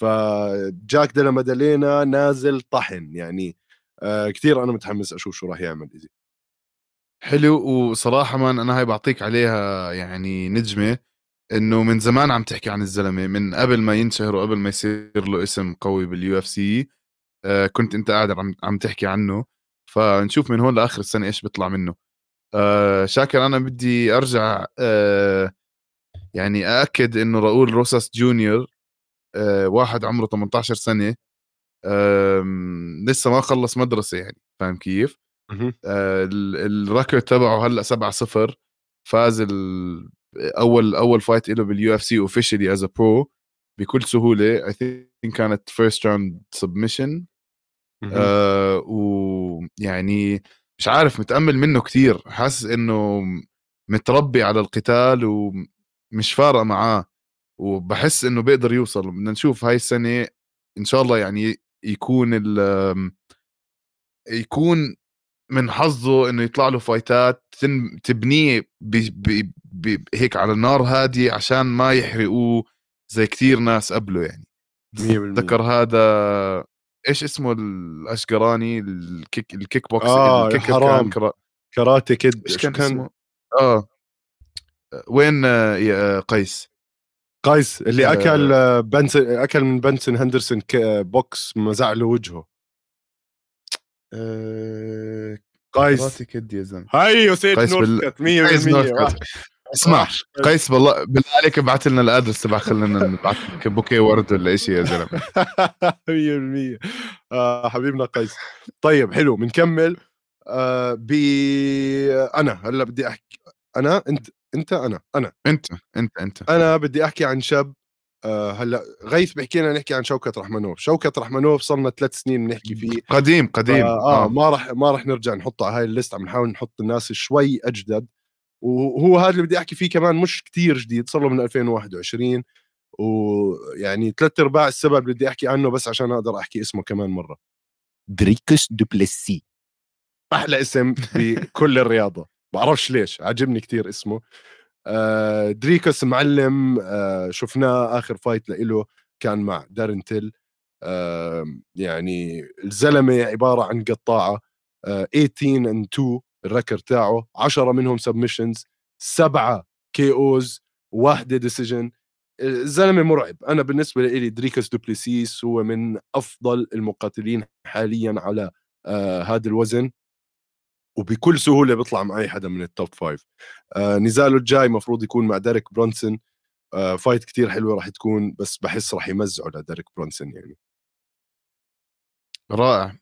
فجاك ديلا مادالينا نازل طحن يعني آه كثير أنا متحمس أشوف شو راح يعمل easy حلو وصراحة man أنا هاي بعطيك عليها يعني نجمة إنه من زمان عم تحكي عن الزلمة من قبل ما ينشهر وقبل ما يصير له اسم قوي بال UFC كنت أنت قاعد عم عم تحكي عنه فنشوف من هون لآخر السنة إيش بيطلع منه. آه شاكر أنا بدي أرجع آه يعني أأكد إنه راؤول روساس جونيور آه واحد عمره 18 سنة لسه ما خلص مدرسة يعني فاهم كيف؟ آه، ال- ال record تبعه هلأ 7 0 فاز أول أول fight له بال UFC officially as pro بكل سهولة I think كانت first round submission ويعني مش عارف متأمل منه كتير. حاسس إنه متربي على القتال ومش فارقه معاه. وبحس إنه بيقدر يوصل. بدنا نشوف هاي السنة إن شاء الله يعني يكون ال يكون من حظه إنه يطلع له فايتات تبنيه ب... ب... ب... هيك على النار هادي عشان ما يحرقوه زي كتير ناس قبله يعني. 100% ذكر هذا إيش اسمه الأشقراني؟ الكيك الكيك بوكس آه، الكيك حرام. كان كرا... كاراتي كيد إيش شو كان, اسمه؟ آه. وين آه، يا قيس؟ قيس اللي آه. أكل آه، بنسن أكل من بنسن هندرسون آه، بوكس مزع له وجهه. آه... قيس. كراتي كيد يا زلمة. بال- نورث قيس 100% اسمع قيس بالله بالله عليك ابعث لنا ال address تبع خلينا نبعث لك بوكيه ورد ولا شيء يا زلمة. [LAUGHS] 100% آه حبيبنا قيس. طيب حلو بنكمل. آه ب أنا هلأ بدي أحكي أنا؟ أنت أنت أنا أنا. أنت أنت أنت. أنا بدي أحكي عن شاب آه هلأ غيث بحكي لنا نحكي عن شوكت رحمنوف شوكت رحمنوف صرنا ثلاث سنين بنحكي فيه. قديم قديم. آه, آه. ما راح ما راح نرجع نحطه على هاي ال list عم نحاول نحط الناس شوي أجدد. وهو هذا اللي بدي أحكي فيه كمان مش كتير جديد صار له من 2021 ويعني ثلاث أرباع السبب اللي بدي أحكي عنه بس عشان أقدر أحكي اسمه كمان مرة. دريكس دوبلسي أحلى اسم بكل الرياضة. بعرفش ليش عجبني كتير اسمه. آه دريكوس معلم آه شفناه آخر fight له كان مع دارين تيل. آه يعني الزلمة عبارة عن قطاعة آه 18 and 2 ال record تاعه 10 منهم submissions سبعة KOs واحدة decision الزلمة مرعب. أنا بالنسبة لي دريكوس دوبليسيس هو من أفضل المقاتلين حاليا على آه هذا الوزن. وبكل سهولة بيطلع مع اي حدا من ال top five آه نزاله الجاي مفروض يكون مع ديريك برونسون. آه fight كتير حلوة راح تكون بس بحس راح يمزعوا لديريك برونسون يعني. رائع.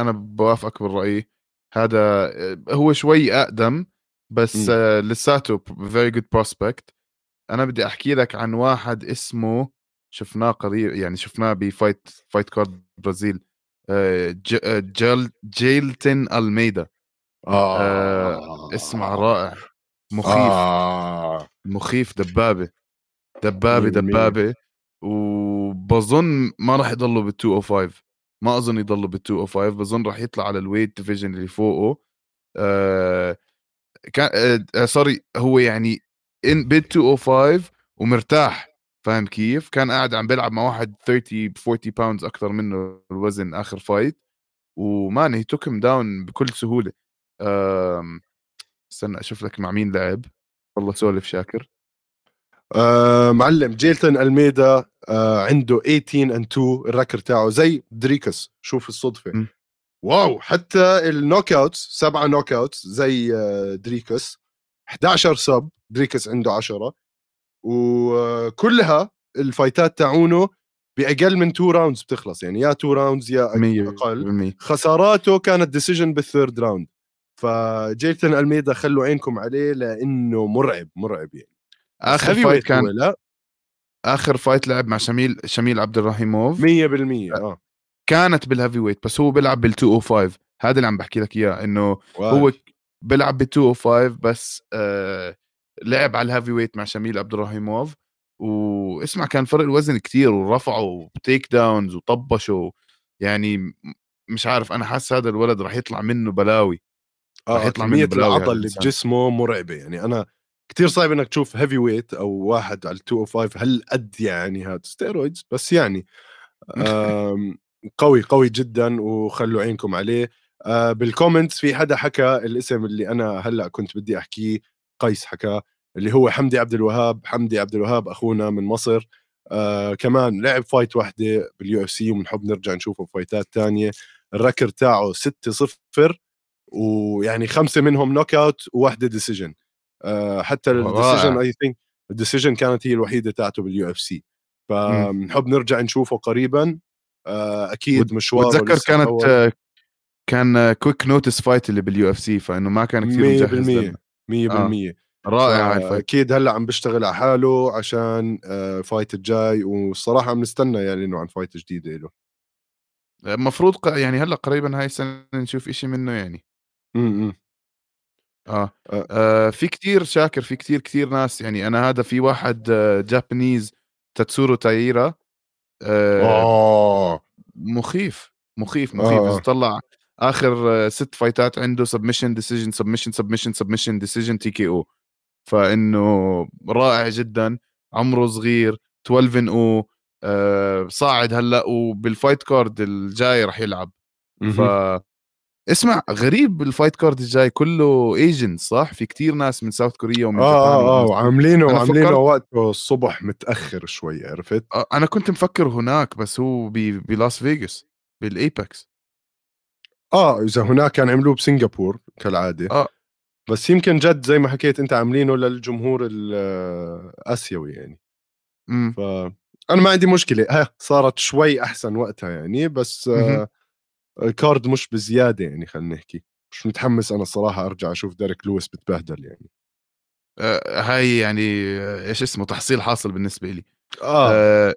أنا بوافقك بالرأي. هذا آه، هو شوي أقدم بس آه لساته very good prospect أنا بدي أحكي لك عن واحد اسمه شفناه قريب يعني شفناه ب fight fight card برازيل آه، جيل جيلتن ألميدا. آه, آه. اسمع رائع. مخيف. آه. مخيف دبابة. دبابة دبابة. وبظن ما راح يضلوا بال 205 ما أظن يضلوا بال 205 بظن راح يطلع على ال weight division اللي فوقه. آه كان آه sorry هو يعني ان بال 205 ومرتاح. فاهم كيف؟ كان قاعد عم بيلعب مع واحد 30 40 pounds أكثر منه الوزن آخر fight و man he took down بكل سهولة. استنى أشوف لك مع مين لعب. والله سولف شاكر. آه معلم جيلتون ألميدا آه عنده 18 and 2 ال record تاعه زي دريكس. شوف الصدفة. م. واو حتى ال knockouts سبعة knockouts زي آه دريكس. 11 sub دريكس عنده 10 وكلها الفايتات تاعونه بأقل من 2 rounds بتخلص. يعني يا 2 راوندز يا أقل. خساراته كانت decision بال third round فجيلتون ألميدا خلوا عينكم عليه لأنه مرعب مرعب يعني. آخر fight كان لا. آخر fight لعب مع شميل شميل عبد الرحيموف 100% آه. كانت بال heavyweight بس هو بيلعب بال 205 هذا اللي عم بحكي لك إياه إنه هو بيلعب بال 205 بس آه لعب على ال heavyweight مع شميل عبد الرحيموف واسمع كان فرق الوزن كتير ورفعوا takedowns وطبشوا. يعني مش عارف أنا حاسس هذا الولد راح يطلع منه بلاوي. آه يطلع منه بلاوي العضل اللي بجسمه مرعبة. يعني أنا كتير صعب إنك تشوف heavyweight أو واحد على 205 هل قد يعني هذا steroids بس يعني قوي قوي جدا وخلوا عينكم عليه. آه بال comments في حدا حكى الاسم اللي أنا هلأ كنت بدي أحكيه قيس حكاه اللي هو حمدي عبد الوهاب. حمدي عبد الوهاب أخونا من مصر. آه كمان لعب fight واحدة بال UFC وبنحب نرجع نشوفه فايتات تانية. ال record تاعه 6 0 ويعني خمسة منهم knockout وواحدة decision حتى ال decision I think ال decision كانت هي الوحيدة تاعته بال UFC فبنحب نرجع نشوفه قريبا آه أكيد مشوار بتذكر كانت أول. كان quick notice fight اللي بال UFC فإنه ما كان كثير مجهز 100% 100% آه. رائع أكيد هلأ عم بيشتغل على حاله عشان ال fight آه، الجاي والصراحة عم نستنى يعني إنه عن fight جديدة له. المفروض يعني هلأ قريبا هاي السنة نشوف إشي منه يعني. امم آه. آه. آه في كتير شاكر في كتير كتير ناس يعني أنا هذا في واحد آه Japanese تاتسورو تايرا آه مخيف مخيف مخيف آه. إذا طلع آخر آه، ست فايتات عنده submission decision submission submission submission decision TKO فإنه رائع جدا عمره صغير 12 and O آه صاعد هلأ وبال fight card الجاي رح يلعب ف اسمع غريب ال fight card الجاي كله Asian صح؟ في كتير ناس من South Korea ومن آه آه آه وعاملينه وعاملينه وقته الصبح متأخر شوي عرفت؟ آه أنا كنت مفكر هناك بس هو بلاس فيغاس بال Apex آه إذا هناك كان عملوه بسنغافور كالعادة. آه. بس يمكن جد زي ما حكيت أنت عاملينه للجمهور الآسيوي يعني. امم ف أنا ما عندي مشكلة. ها صارت شوي أحسن وقتها يعني بس آه ال card مش بزيادة يعني خلينا نحكي. مش متحمس أنا الصراحه أرجع أشوف ديريك لويس بتبهدل يعني. آه هاي يعني إيش اسمه تحصيل حاصل بالنسبة لي آه. آه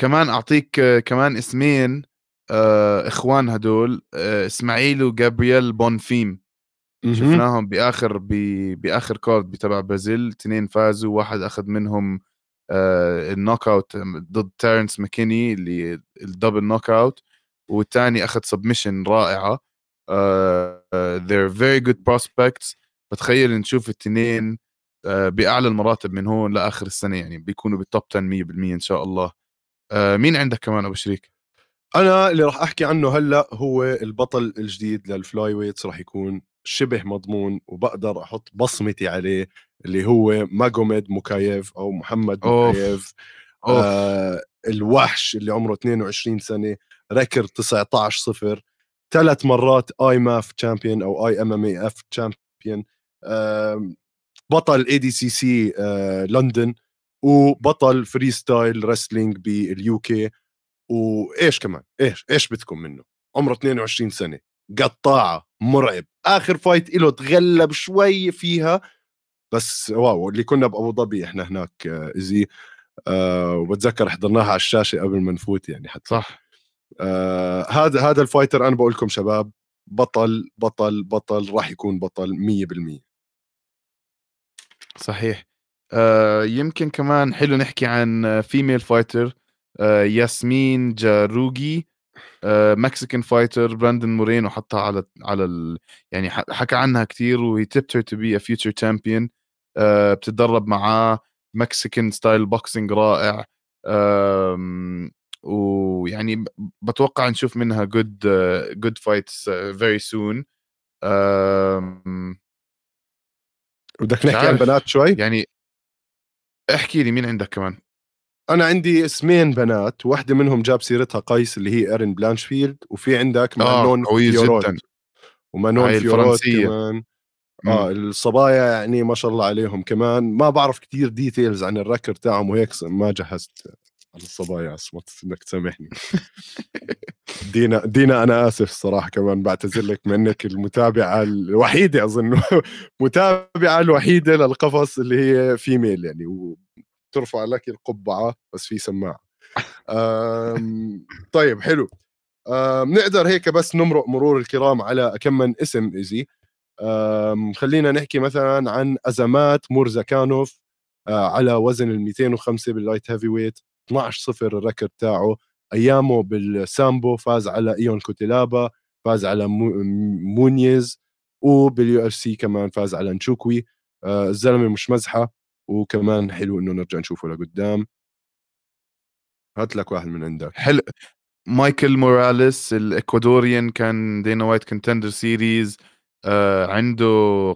كمان أعطيك آه كمان اسمين آه إخوان هدول آه إسماعيل وجابرييل بونفيم. شفناهم بآخر بآخر card تبع برازيل اثنين فازوا واحد أخذ منهم آه ال knockout ضد تيرنس ماكيني اللي ال double knockout والثاني أخذ submission رائعة. they're very good prospects. بتخيل نشوف التنين آه، بأعلى المراتب من هون لآخر السنة يعني بيكونوا بال top 10 100% إن شاء الله. آه، مين عندك كمان أبو شريك؟ أنا اللي راح أحكي عنه هلأ هو البطل الجديد للفلاي ويتس راح يكون شبه مضمون وبقدر أحط بصمتي عليه اللي هو ماجوميد موكايف أو محمد موكايف آه الوحش اللي عمره 22 سنة. record 19 صفر ثلاث مرات آي ماف تشامبيون أو آي إم إم اي إف تشامبيون بطل ADCC لندن وبطل freestyle wrestling بال UK وإيش كمان؟ إيش إيش بدكم منه؟ عمره 22 سنة قطاعة مرعب. آخر fight له تغلب شوي فيها بس واو اللي كنا بأبو ظبي إحنا هناك آه وبتذكر حضرناها على الشاشة قبل ما نفوت يعني حتى. صح. آه هذا هذا ال fighter أنا بقول لكم شباب بطل بطل بطل راح يكون بطل 100% صحيح. آه يمكن كمان حلو نحكي عن female fighter آه ياسمين جاوريجي Mexican fighter براندن مورينو حطها على على ال... يعني حكى عنها كثير وهي tipped to be a future champion بتتدرب معاه Mexican style boxing رائع. ويعني بتوقع نشوف منها good good fights very soon بدك نحكي عن بنات شوي؟ يعني احكي لي مين عندك كمان. أنا عندي اسمين بنات واحدة منهم جاب سيرتها قيس اللي هي إيرين بلانشفيلد وفي عندك مانون آه فيورو. جدا ومانون فيورو كمان. آه الصبايا يعني ما شاء الله عليهم كمان. ما بعرف كتير details عن ال record تاعهم وهيك ما جهزت. عن الصبايا اصمت إنك تسامحني. [LAUGHS] دينا دينا أنا آسف الصراحه كمان بعتذر لك منك المتابعة الوحيدة أظن [LAUGHS] متابعة الوحيدة للقفص اللي هي female يعني وترفع لك القبعة بس في سماعة. طيب حلو. بنقدر هيك بس نمرق مرور الكرام على كم من اسم ايزي خلينا نحكي مثلا عن أزمات مورزاكانوف آه، على وزن ال 205 بال light heavyweight. 12 صفر ال record تاعه أيامه بالسامبو فاز على إيون كوتيلابا فاز على مونيز وباليو إف سي كمان فاز على نشوكوي. آه الزلمة مش مزحة وكمان حلو إنه نرجع نشوفه لقدام. هات لك واحد من عندك. حلو. مايكل موراليس ال Ecuadorian كان دينا وايت Contender Series آه عنده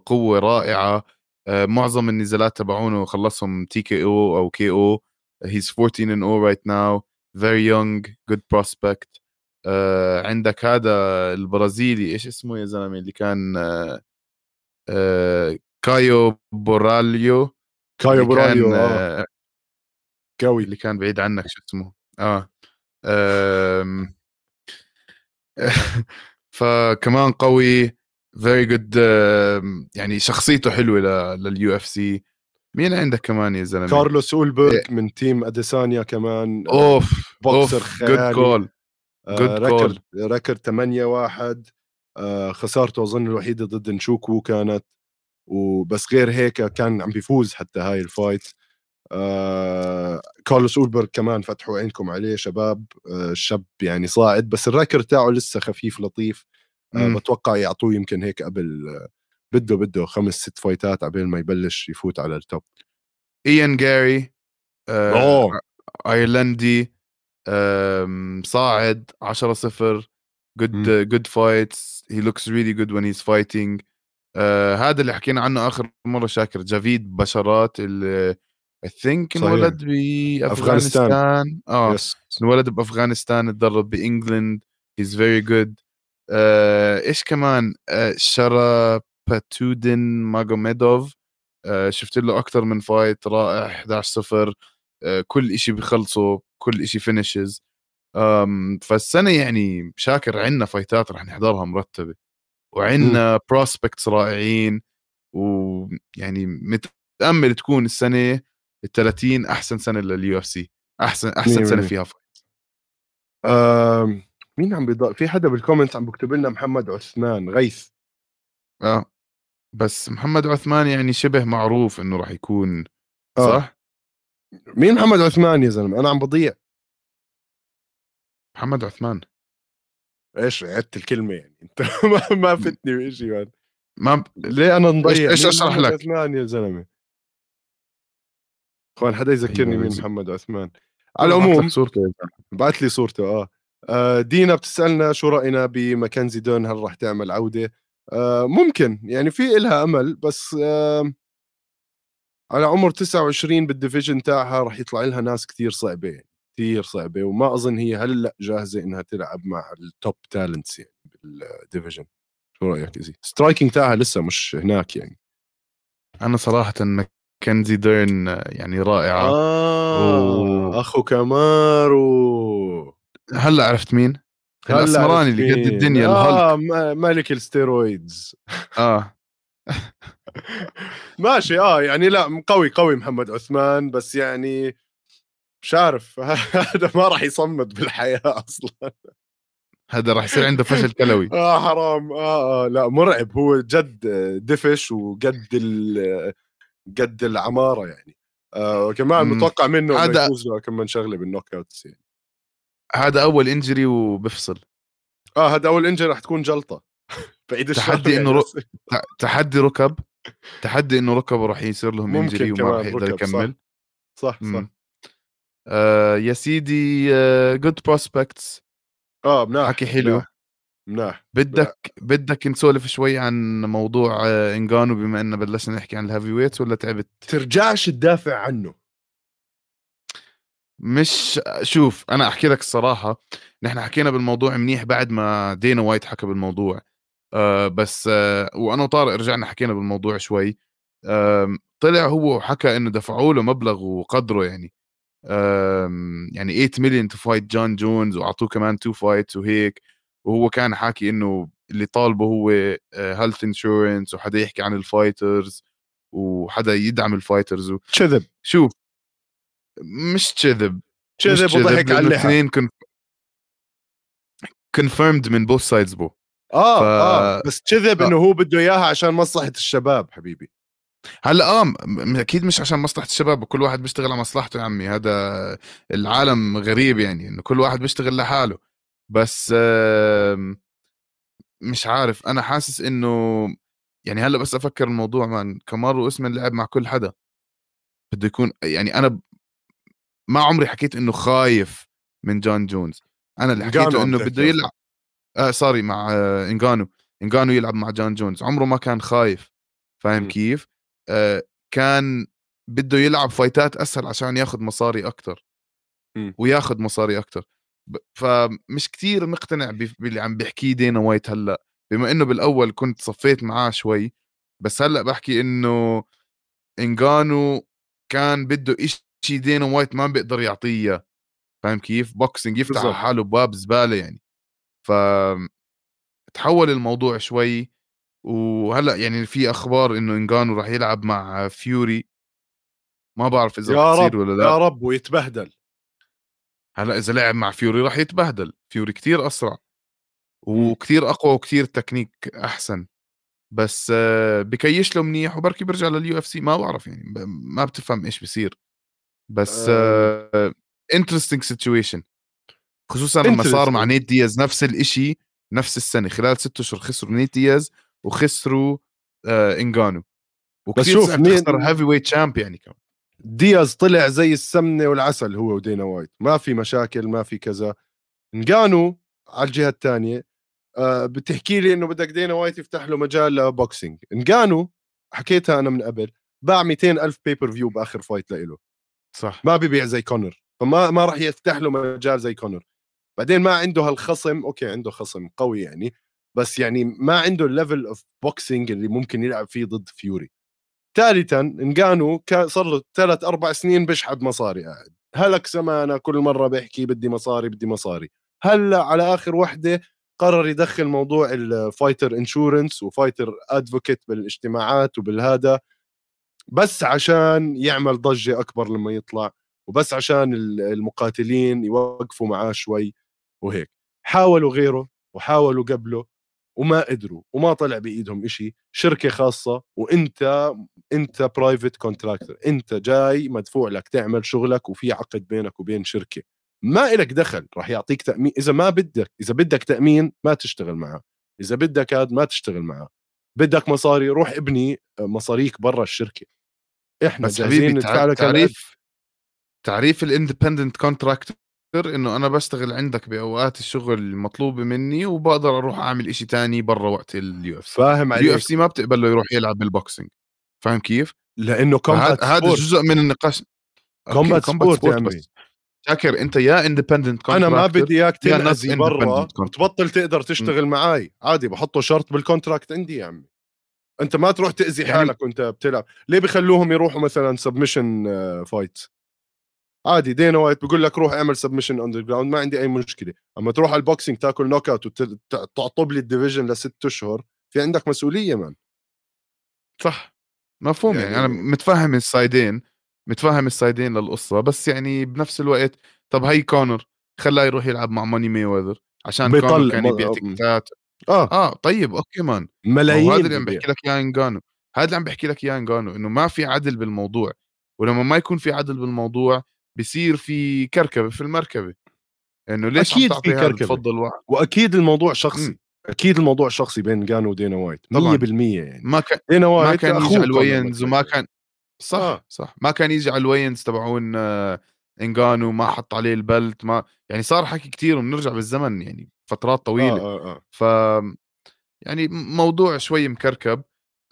قوة رائعة. آه معظم النزالات تبعونه خلصهم TKO أو KO he's 14 and 0 right now very young good prospect. uh, عندك هذا البرازيلي إيش اسمه يا زلمة اللي كان uh, uh, كايو بوراليو؟ كايو بوراليو آه. قوي. اللي كان بعيد عنك شو اسمه؟ آه [LAUGHS] فكمان قوي very good يعني شخصيته حلوة لليو إف سي. مين عندك كمان يا زلمة؟ كارلوس أولبرغ إيه. من تيم أديسانيا كمان. أوف boxer good call good call record 8 1 آه خسارته أظن الوحيدة ضد نشوكو كانت. وبس غير هيك كان عم بيفوز حتى هاي ال fight. آه كارلوس أولبرغ كمان فتحوا عينكم عليه شباب. آه شاب يعني صاعد بس ال record تاعه لسه خفيف لطيف. آه بتوقع يعطوه يمكن هيك قبل بده بده خمس ست فايتات قبل ما يبلش يفوت على ال top إيان جاري آه أيرلندي آه صاعد 10 0 good good fights he looks really good when he's fighting هذا اللي حكينا عنه آخر مرة شاكر جافيد بشرات اللي I think انولد بافغانستان آه yes. انولد بأفغانستان تدرب ب England he's very good إيش كمان؟ آه شرا باتودين ماجوميدوف آه، شفت له أكثر من فايت رائع 11 0 آه، كل شيء بخلصه كل شيء finishes فالسنة يعني شاكر عندنا فايتات رح نحضرها مرتبة وعندنا prospects رائعين ويعني متأمل تكون السنة ال 30 أحسن سنة لليو اف سي أحسن أحسن سنة فيها فايت مين عم بيضل في حدا بالكومنت عم بكتب لنا محمد عثمان غيث. آه بس محمد عثمان يعني شبه معروف إنه راح يكون آه. صح؟ آه. مين محمد عثمان يا زلمة؟ أنا عم بضيع. محمد عثمان. إيش عدت الكلمة يعني؟ [LAUGHS] أنت ما, ما فتني بشيء يعني ما ب... ليه أنا نضيع إيش مين أشرح محمد لك؟ عثمان يا زلمة؟ أخوان حدا يذكرني أيوة، مين محمد عثمان؟ على بعت لك العموم صورته. بعت لي صورته آه. آه، دينا بتسألنا شو رأينا بماكنزي دون هل راح تعمل عودة؟ ممكن. يعني في إلها أمل بس آه، على عمر 29 بال division تاعها راح يطلع لها ناس كثير صعبة يعني كثير صعبة وما أظن هي هلأ جاهزة إنها تلعب مع ال top talents يعني بال division شو رأيك إزي؟ striking تاعها لسه مش هناك يعني. أنا صراحة ماكنزي ديرن آه، يعني رائعة. آه و- أخو كامارو. هلأ عرفت مين؟ الأسمراني اللي قد. الدنيا آه الهالك م- ملك ال steroids. آه. [LAUGHS] ماشي آه يعني لا قوي قوي محمد عثمان بس يعني مش عارف. [LAUGHS] هذا ما راح يصمد بالحياة أصلا. هذا راح يصير عنده فشل كلوي. [LAUGHS] آه حرام. آه, آه لا مرعب. هو جد دفش وقد قد العمارة يعني. آه وكمان مم. متوقع منه إنه هذا- يفوز له كم من شغله بال knockouts يعني. هذا أول injury وبفصل. آه هذا أول injury راح تكون جلطة. [LAUGHS] بعيد تحدي يعني إنه رو- [LAUGHS] تحدي ركب. تحدي إنه ركبه راح يصير لهم injury وما راح يقدر صح. يكمل. صح صح. مم. آه يا سيدي good prospects آه مناح حكي حلو. مناح, مناح. بدك بدك نسولف شوي عن موضوع آه انجانو بما ان بلشنا نحكي عن ال heavyweights ولا تعبت؟ ترجعش تدافع عنه. مش شوف أنا أحكي لك الصراحة نحن حكينا بالموضوع منيح بعد ما دينا وايت حكى بالموضوع. آه بس آه وأنا وطارق رجعنا حكينا بالموضوع شوي. آه طلع هو وحكى إنه دفعوا له مبلغ وقدره يعني. آم، يعني 8 مليون to fight جون جونز وأعطوه كمان two fights وهيك. وهو كان حاكي إنه اللي طالبه هو health insurance وحدا يحكي عن ال fighters وحدا يدعم ال fighters. كذب. شوف مش كذب كذب وضحك على لأنه اللحى اثنين كن... confirmed من both sides بو آه ف- آه بس كذب آه. إنه هو بده إياها عشان مصلحة الشباب حبيبي. هلأ آه أكيد مش عشان مصلحة الشباب وكل واحد بيشتغل على مصلحته يا عمي هذا العالم غريب يعني إنه كل واحد بيشتغل لحاله. بس آم، مش عارف أنا حاسس إنه يعني هلأ بس أفكر الموضوع man كامارو اوسمان لعب مع كل حدا. بده يكون يعني أنا ما عمري حكيت إنه خايف من جون جونز. أنا اللي حكيته إنه بده. يلعب آه sorry مع آه إنجانو. إنجانو يلعب مع جون جونز. عمره ما كان خايف. فاهم. كيف؟ آه كان بده يلعب fight ات أسهل عشان ياخذ مصاري أكثر. وياخذ مصاري أكثر فمش كتير مقتنع باللي عم بيحكيه دينا وايت هلأ. بما إنه بالأول كنت صفيت معاه شوي بس هلأ بحكي إنه إنجانو كان بده إشي دينا وايت ما بيقدر يعطيه. فاهم كيف؟ boxing يفتح على بالضبط. حاله باب زبالة يعني. ف تحول الموضوع شوي وهلأ يعني في أخبار إنه انجانو راح يلعب مع فيوري. ما بعرف إذا يا رح تصير رب ولا لأ. يا رب ويتبهدل. هلأ إذا لعب مع فيوري راح يتبهدل. فيوري كتير أسرع وكتير أقوى وكتير تكنيك أحسن. بس آه، بكيش له منيح وبركي بيرجع لل UFC ما بعرف يعني ما بتفهم إيش بصير بس interesting situation خصوصا لما صار مع. نيت دياز نفس الإشي نفس السنة خلال ست أشهر خسروا نيت دياز وخسروا آه انجانو وكثير شوف، تخسر heavyweight champ يعني كمان. دياز طلع زي السمنة والعسل هو ودينا وايت. ما في مشاكل ما في كذا. انجانو على الجهة الثانية آه بتحكي لي إنه بدك دينا وايت يفتح له مجال ل boxing. انجانو حكيتها أنا من قبل باع 200 ألف pay-per-view بآخر fight لإله. صح. ما بيبيع زي كونر فما ما راح يفتح له مجال زي كونر. بعدين ما عنده هالخصم okay عنده خصم قوي يعني بس يعني ما عنده ال level of boxing اللي ممكن يلعب فيه ضد فيوري. ثالثا انجانو كان صار له ثلاث أربع سنين بيشحد مصاري قاعد. هلك زمانه كل مرة بيحكي بدي مصاري بدي مصاري. هلأ على آخر وحدة قرر يدخل موضوع ال fighter insurance و fighter advocate بالإجتماعات وبالهذا بس عشان يعمل ضجة أكبر لما يطلع وبس عشان ال- المقاتلين يوقفوا معاه شوي وهيك. حاولوا غيره وحاولوا قبله وما قدروا وما طلع بإيدهم إشي. شركة خاصة وإنت إنت private contractor إنت جاي مدفوع لك تعمل شغلك وفي عقد بينك وبين شركة. ما إلك دخل راح يعطيك تامين إذا ما بدك إذا بدك تأمين ما تشتغل معه. إذا بدك هذا ما تشتغل معه. بدك مصاري روح ابني مصاريك برا الشركة. إحنا بس جاهزين حبيبي ندفع لك. تعريف تعريف الاندبندنت كونتراكتور إنه أنا بشتغل عندك بأوقات الشغل المطلوبه مني وبقدر أروح أعمل إشي تاني برا وقت اليو اف فاهم اليو عليك. اف سي ما بتقبل له يروح يلعب بالبوكسينج فاهم كيف؟ لأنه كومبات هذا جزء من النقاش. كومبات سبورت يا عمي بس. شاكر أنت يا اندبندنت أنا ما بدي إياك not برا. وتبطل تقدر تشتغل معي عادي بحطه شرط بال contract عندي يا عمي. أنت ما تروح تأذي يعني- حالك وأنت بتلعب. ليه بخلوهم يروحوا مثلا submission fight عادي دينا وايت بيقول لك روح اعمل Submission Underground ما عندي أي مشكلة. أما تروح على ال boxing تاكل knockout وتعطب لي ال division لست أشهر في عندك مسؤولية man صح. مفهوم يعني- يعني أنا متفهم ال side ين. متفهم ال side ين للقصة بس يعني بنفس الوقت طب هي كونر خلاه يروح يلعب مع ماني مي ويذر عشان بيطلع- كونر كان ما- يبيع م. تيكتات آه آه طيب أوكي مان ملايين وهذا اللي عم. بحكي لك إياه انجانو هذا اللي عم بحكي لك إياه انجانو إنه ما في عدل بالموضوع ولما ما يكون في عدل بالموضوع بصير في كركبة في المركبة إنه ليش أكيد عم في هذا كركبة. تفضل واحد وأكيد الموضوع شخصي مم. أكيد الموضوع شخصي بين جانو ودينا وايت 100% طبعاً. يعني ما كان دينا ما وايت كان أخوه على كونر الوينز وما. كان صح آه. آه. صح ما كان يجي على الوينز تبعون آه، انجانو ما حط عليه ال belt ما يعني صار حكي كتير وبنرجع بالزمن يعني فترات طويلة آه آه آه. ف يعني موضوع شوي مكركب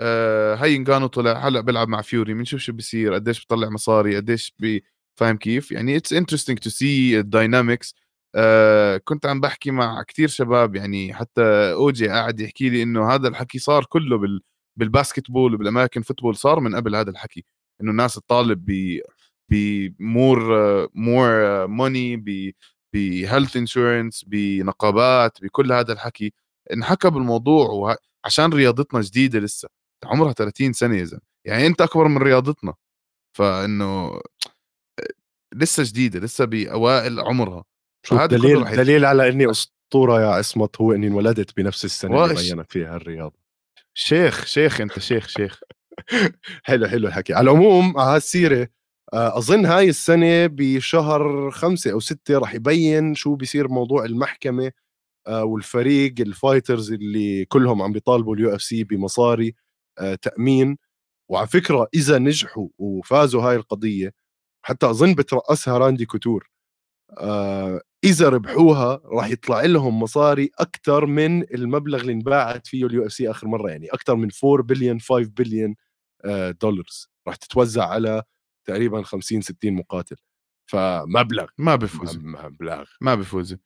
آه هي انجانو طلع هلأ بيلعب مع فيوري بنشوف شو بيصير قديش بيطلع مصاري قديش بي فاهم كيف يعني it's interesting to see the dynamics آه كنت عم بحكي مع كتير شباب يعني حتى اوجي قاعد يحكي لي إنه هذا الحكي صار كله بال بال basketball وبال American football صار من قبل هذا الحكي إنه الناس تطالب ب ب more more money ب ب health insurance بنقابات بكل هذا الحكي. انحكى بالموضوع وه... عشان رياضتنا جديدة لسه. عمرها 30 سنة يا زلمة. يعني أنت أكبر من رياضتنا. فإنه لسه جديدة لسه بأوائل عمرها. شوف كله دليل دليل على إني أسطورة يا عصمت هو إني انولدت بنفس السنة اللي. بينت فيها الرياضة. شيخ شيخ أنت شيخ شيخ. حلو حلو الحكي. على العموم على هالسيره آه، أظن هاي السنة بشهر خمسة أو ستة رح يبين شو بيصير موضوع المحكمة آه، والفريق ال fighters اللي كلهم عم بيطالبوا ال UFC بمصاري آه، تأمين. وعلى فكرة إذا نجحوا وفازوا هاي القضية حتى أظن بترأسها راندي كوتور آه، إذا ربحوها راح يطلع لهم مصاري أكثر من المبلغ اللي انباعت فيه ال UFC آخر مرة يعني أكثر من 4 بليون 5 بليون dollars راح تتوزع على تقريبا 50 60 مقاتل. فمبلغ. ما بفوز مبلغ. ما بفوز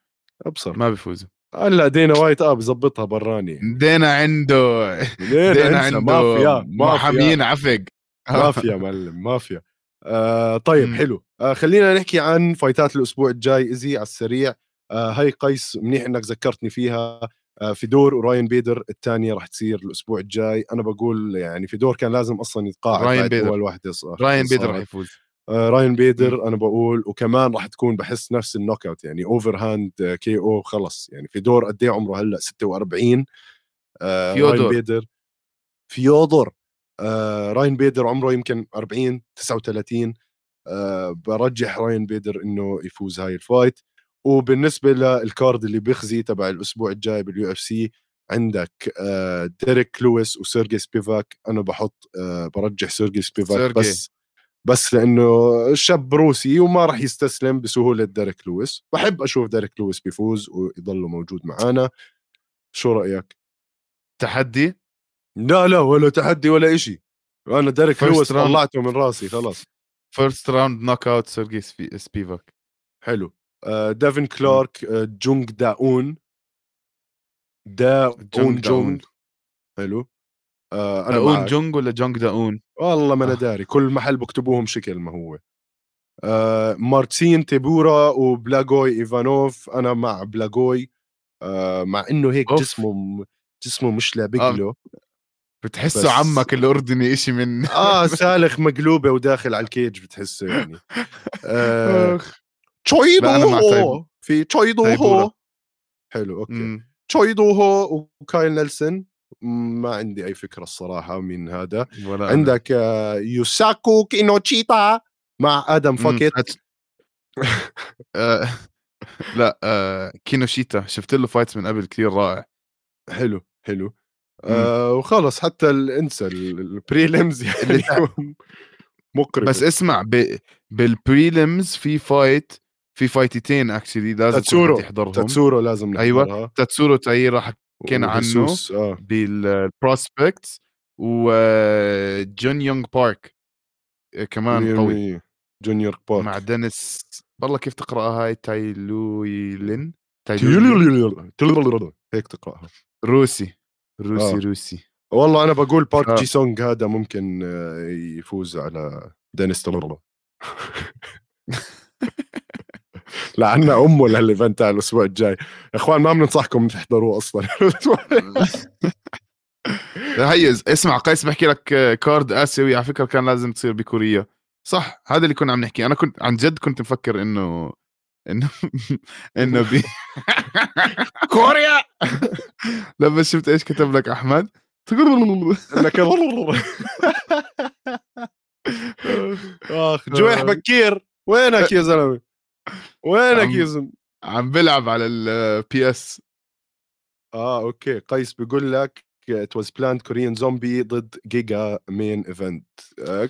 أبصر. ما بفوز هلأ دينا وايت آه بظبطها براني. دينا عنده دينا, دينا عنده مافيا محامين عفق. مافيا معلم مافيا. آه طيب مم. حلو. آه خلينا نحكي عن fight ات الأسبوع الجاي إزي على السريع. آه هاي قيس منيح إنك ذكرتني فيها. آه فيدور وراين بيدر الثانية راح تصير الأسبوع الجاي. أنا بقول يعني فيدور كان لازم أصلا يتقاعد راين بيدر. أول واحدة صار راين بيدر. رح يفوز. آه راين بيدر أنا بقول وكمان راح تكون بحس نفس ال knockout يعني overhand KO خلص. يعني فيدور قد إيه عمره هلأ؟ 46 آه راين فيودور. بيدر. فيودور. آه راين بيدر عمره يمكن 40 39 آه برجح راين بيدر إنه يفوز هاي ال fight. وبالنسبة لل card اللي بيخزي تبع الأسبوع الجاي بال UFC عندك آه ديريك لويس وسيرجي سبيفاك. أنا بحط آه برجح سيرجي سبيفاك سيرجي. بس بس لأنه شاب روسي وما راح يستسلم بسهولة ديريك لويس. بحب أشوف ديريك لويس بيفوز ويضل موجود معانا. شو رأيك؟ تحدي؟ لا لا ولا تحدي ولا إشي. أنا ديريك لويس. طلعته من راسي خلاص. first round knockout سيرجي سبي- سبيفاك. حلو. ديفن كلارك آه جونج داون داون جونج جونج. حلو. آه أنا داون. جونج ولا جونج داون والله ما أنا آه. داري. كل محل بكتبوهم شكل ما هو. آه مارتسين تيبورا وبلاغوي إيفانوف. أنا مع بلاغوي. آه مع إنه هيك أوف. جسمه جسمه مش لابق آه. له. بتحسه بس- عمك الاردني إشي من آه [LAUGHS] سالخ مقلوبة وداخل على ال cage بتحسه يعني. آه تشويدوهو في تشويدوهو حلو أوكي. مم. تشويدوهو وكايل نيلسون. ما عندي أي فكرة الصراحة مين هذا. ولا عندك آه، يوساكو كينوتشيتا مع آدم فاكيت. أت... [LAUGHS] آه، لا أه كينوشيتا. شفت له fight من قبل كثير رائع. حلو حلو. آه وخلص حتى انسى ال prelims يعني. [LAUGHS] مقرف. بس اسمع ب... بال prelims في fight في fight تين actually لازم تاتسورو. تحضرهم تاتسورو لازم نحضرها. أيوه. آه. تاتسورو تايرا راح حكينا عنه آه. بال prospect وجون آه، يونغ بارك. آه، كمان قوي. جونيور بارك. مع دينيس. والله كيف تقرأها؟ هاي تايلوي لين. هيك تقرأها. روسي. روسي آه. روسي. والله أنا بقول بارك آه. جي سونغ هذا ممكن يفوز على دينيس تلرلا [LAUGHS] لعنا أمه لهال event تاع الأسبوع الجاي. إخوان ما بننصحكم تحضروه أصلا. [LAUGHS] هي اسمع قيس بحكي لك آه، card آسيوي على فكرة كان لازم تصير بكوريا. صح هذا اللي كنا عم نحكي. أنا كنت عن جد كنت مفكر إنه إنه [LAUGHS] إنه بي [LAUGHS] كوريا! لما شفت إيش كتب لك أحمد لك آخ جويح بكير. وينك يا زلمة؟ وينك يا زلمة؟ عم بلعب على ال PS آه أوكي. قيس بيقول لك it was planned Korean Zombie ضد جيجا main event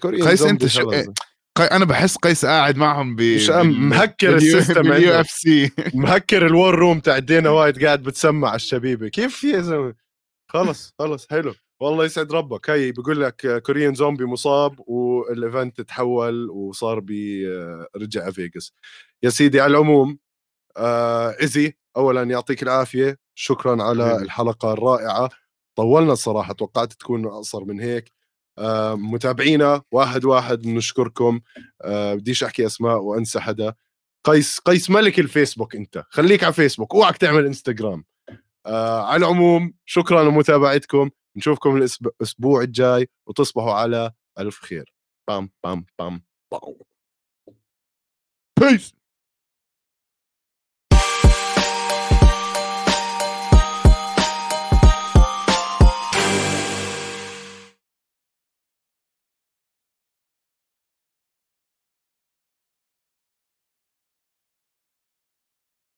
Korean قيس أنت شو قي... أنا بحس قيس قاعد معهم ب مش مهكر ال system ال UF C. مهكر ال war room تاع دينا وايت [LAUGHS] قاعد بتسمع الشبيبة. كيف يا زلمة؟ خلص خلص حلو. والله يسعد ربك. هي بيقول لك Korean Zombie مصاب وال event تحول وصار برجع فيغاس يا سيدي على العموم آه ايزي اولا يعطيك العافية شكرا على الحلقة الرائعة. طولنا الصراحه توقعت تكون أقصر من هيك. آه متابعينا واحد واحد بنشكركم آه بديش أحكي أسماء وأنسى حدا. قيس قيس ملك الفيسبوك أنت. خليك على فيسبوك أوعك تعمل إنستغرام. آه على العموم شكرا لمتابعتكم. نشوفكم الأسبوع الجاي وتصبحوا على ألف خير. بام بام بام بام. بيس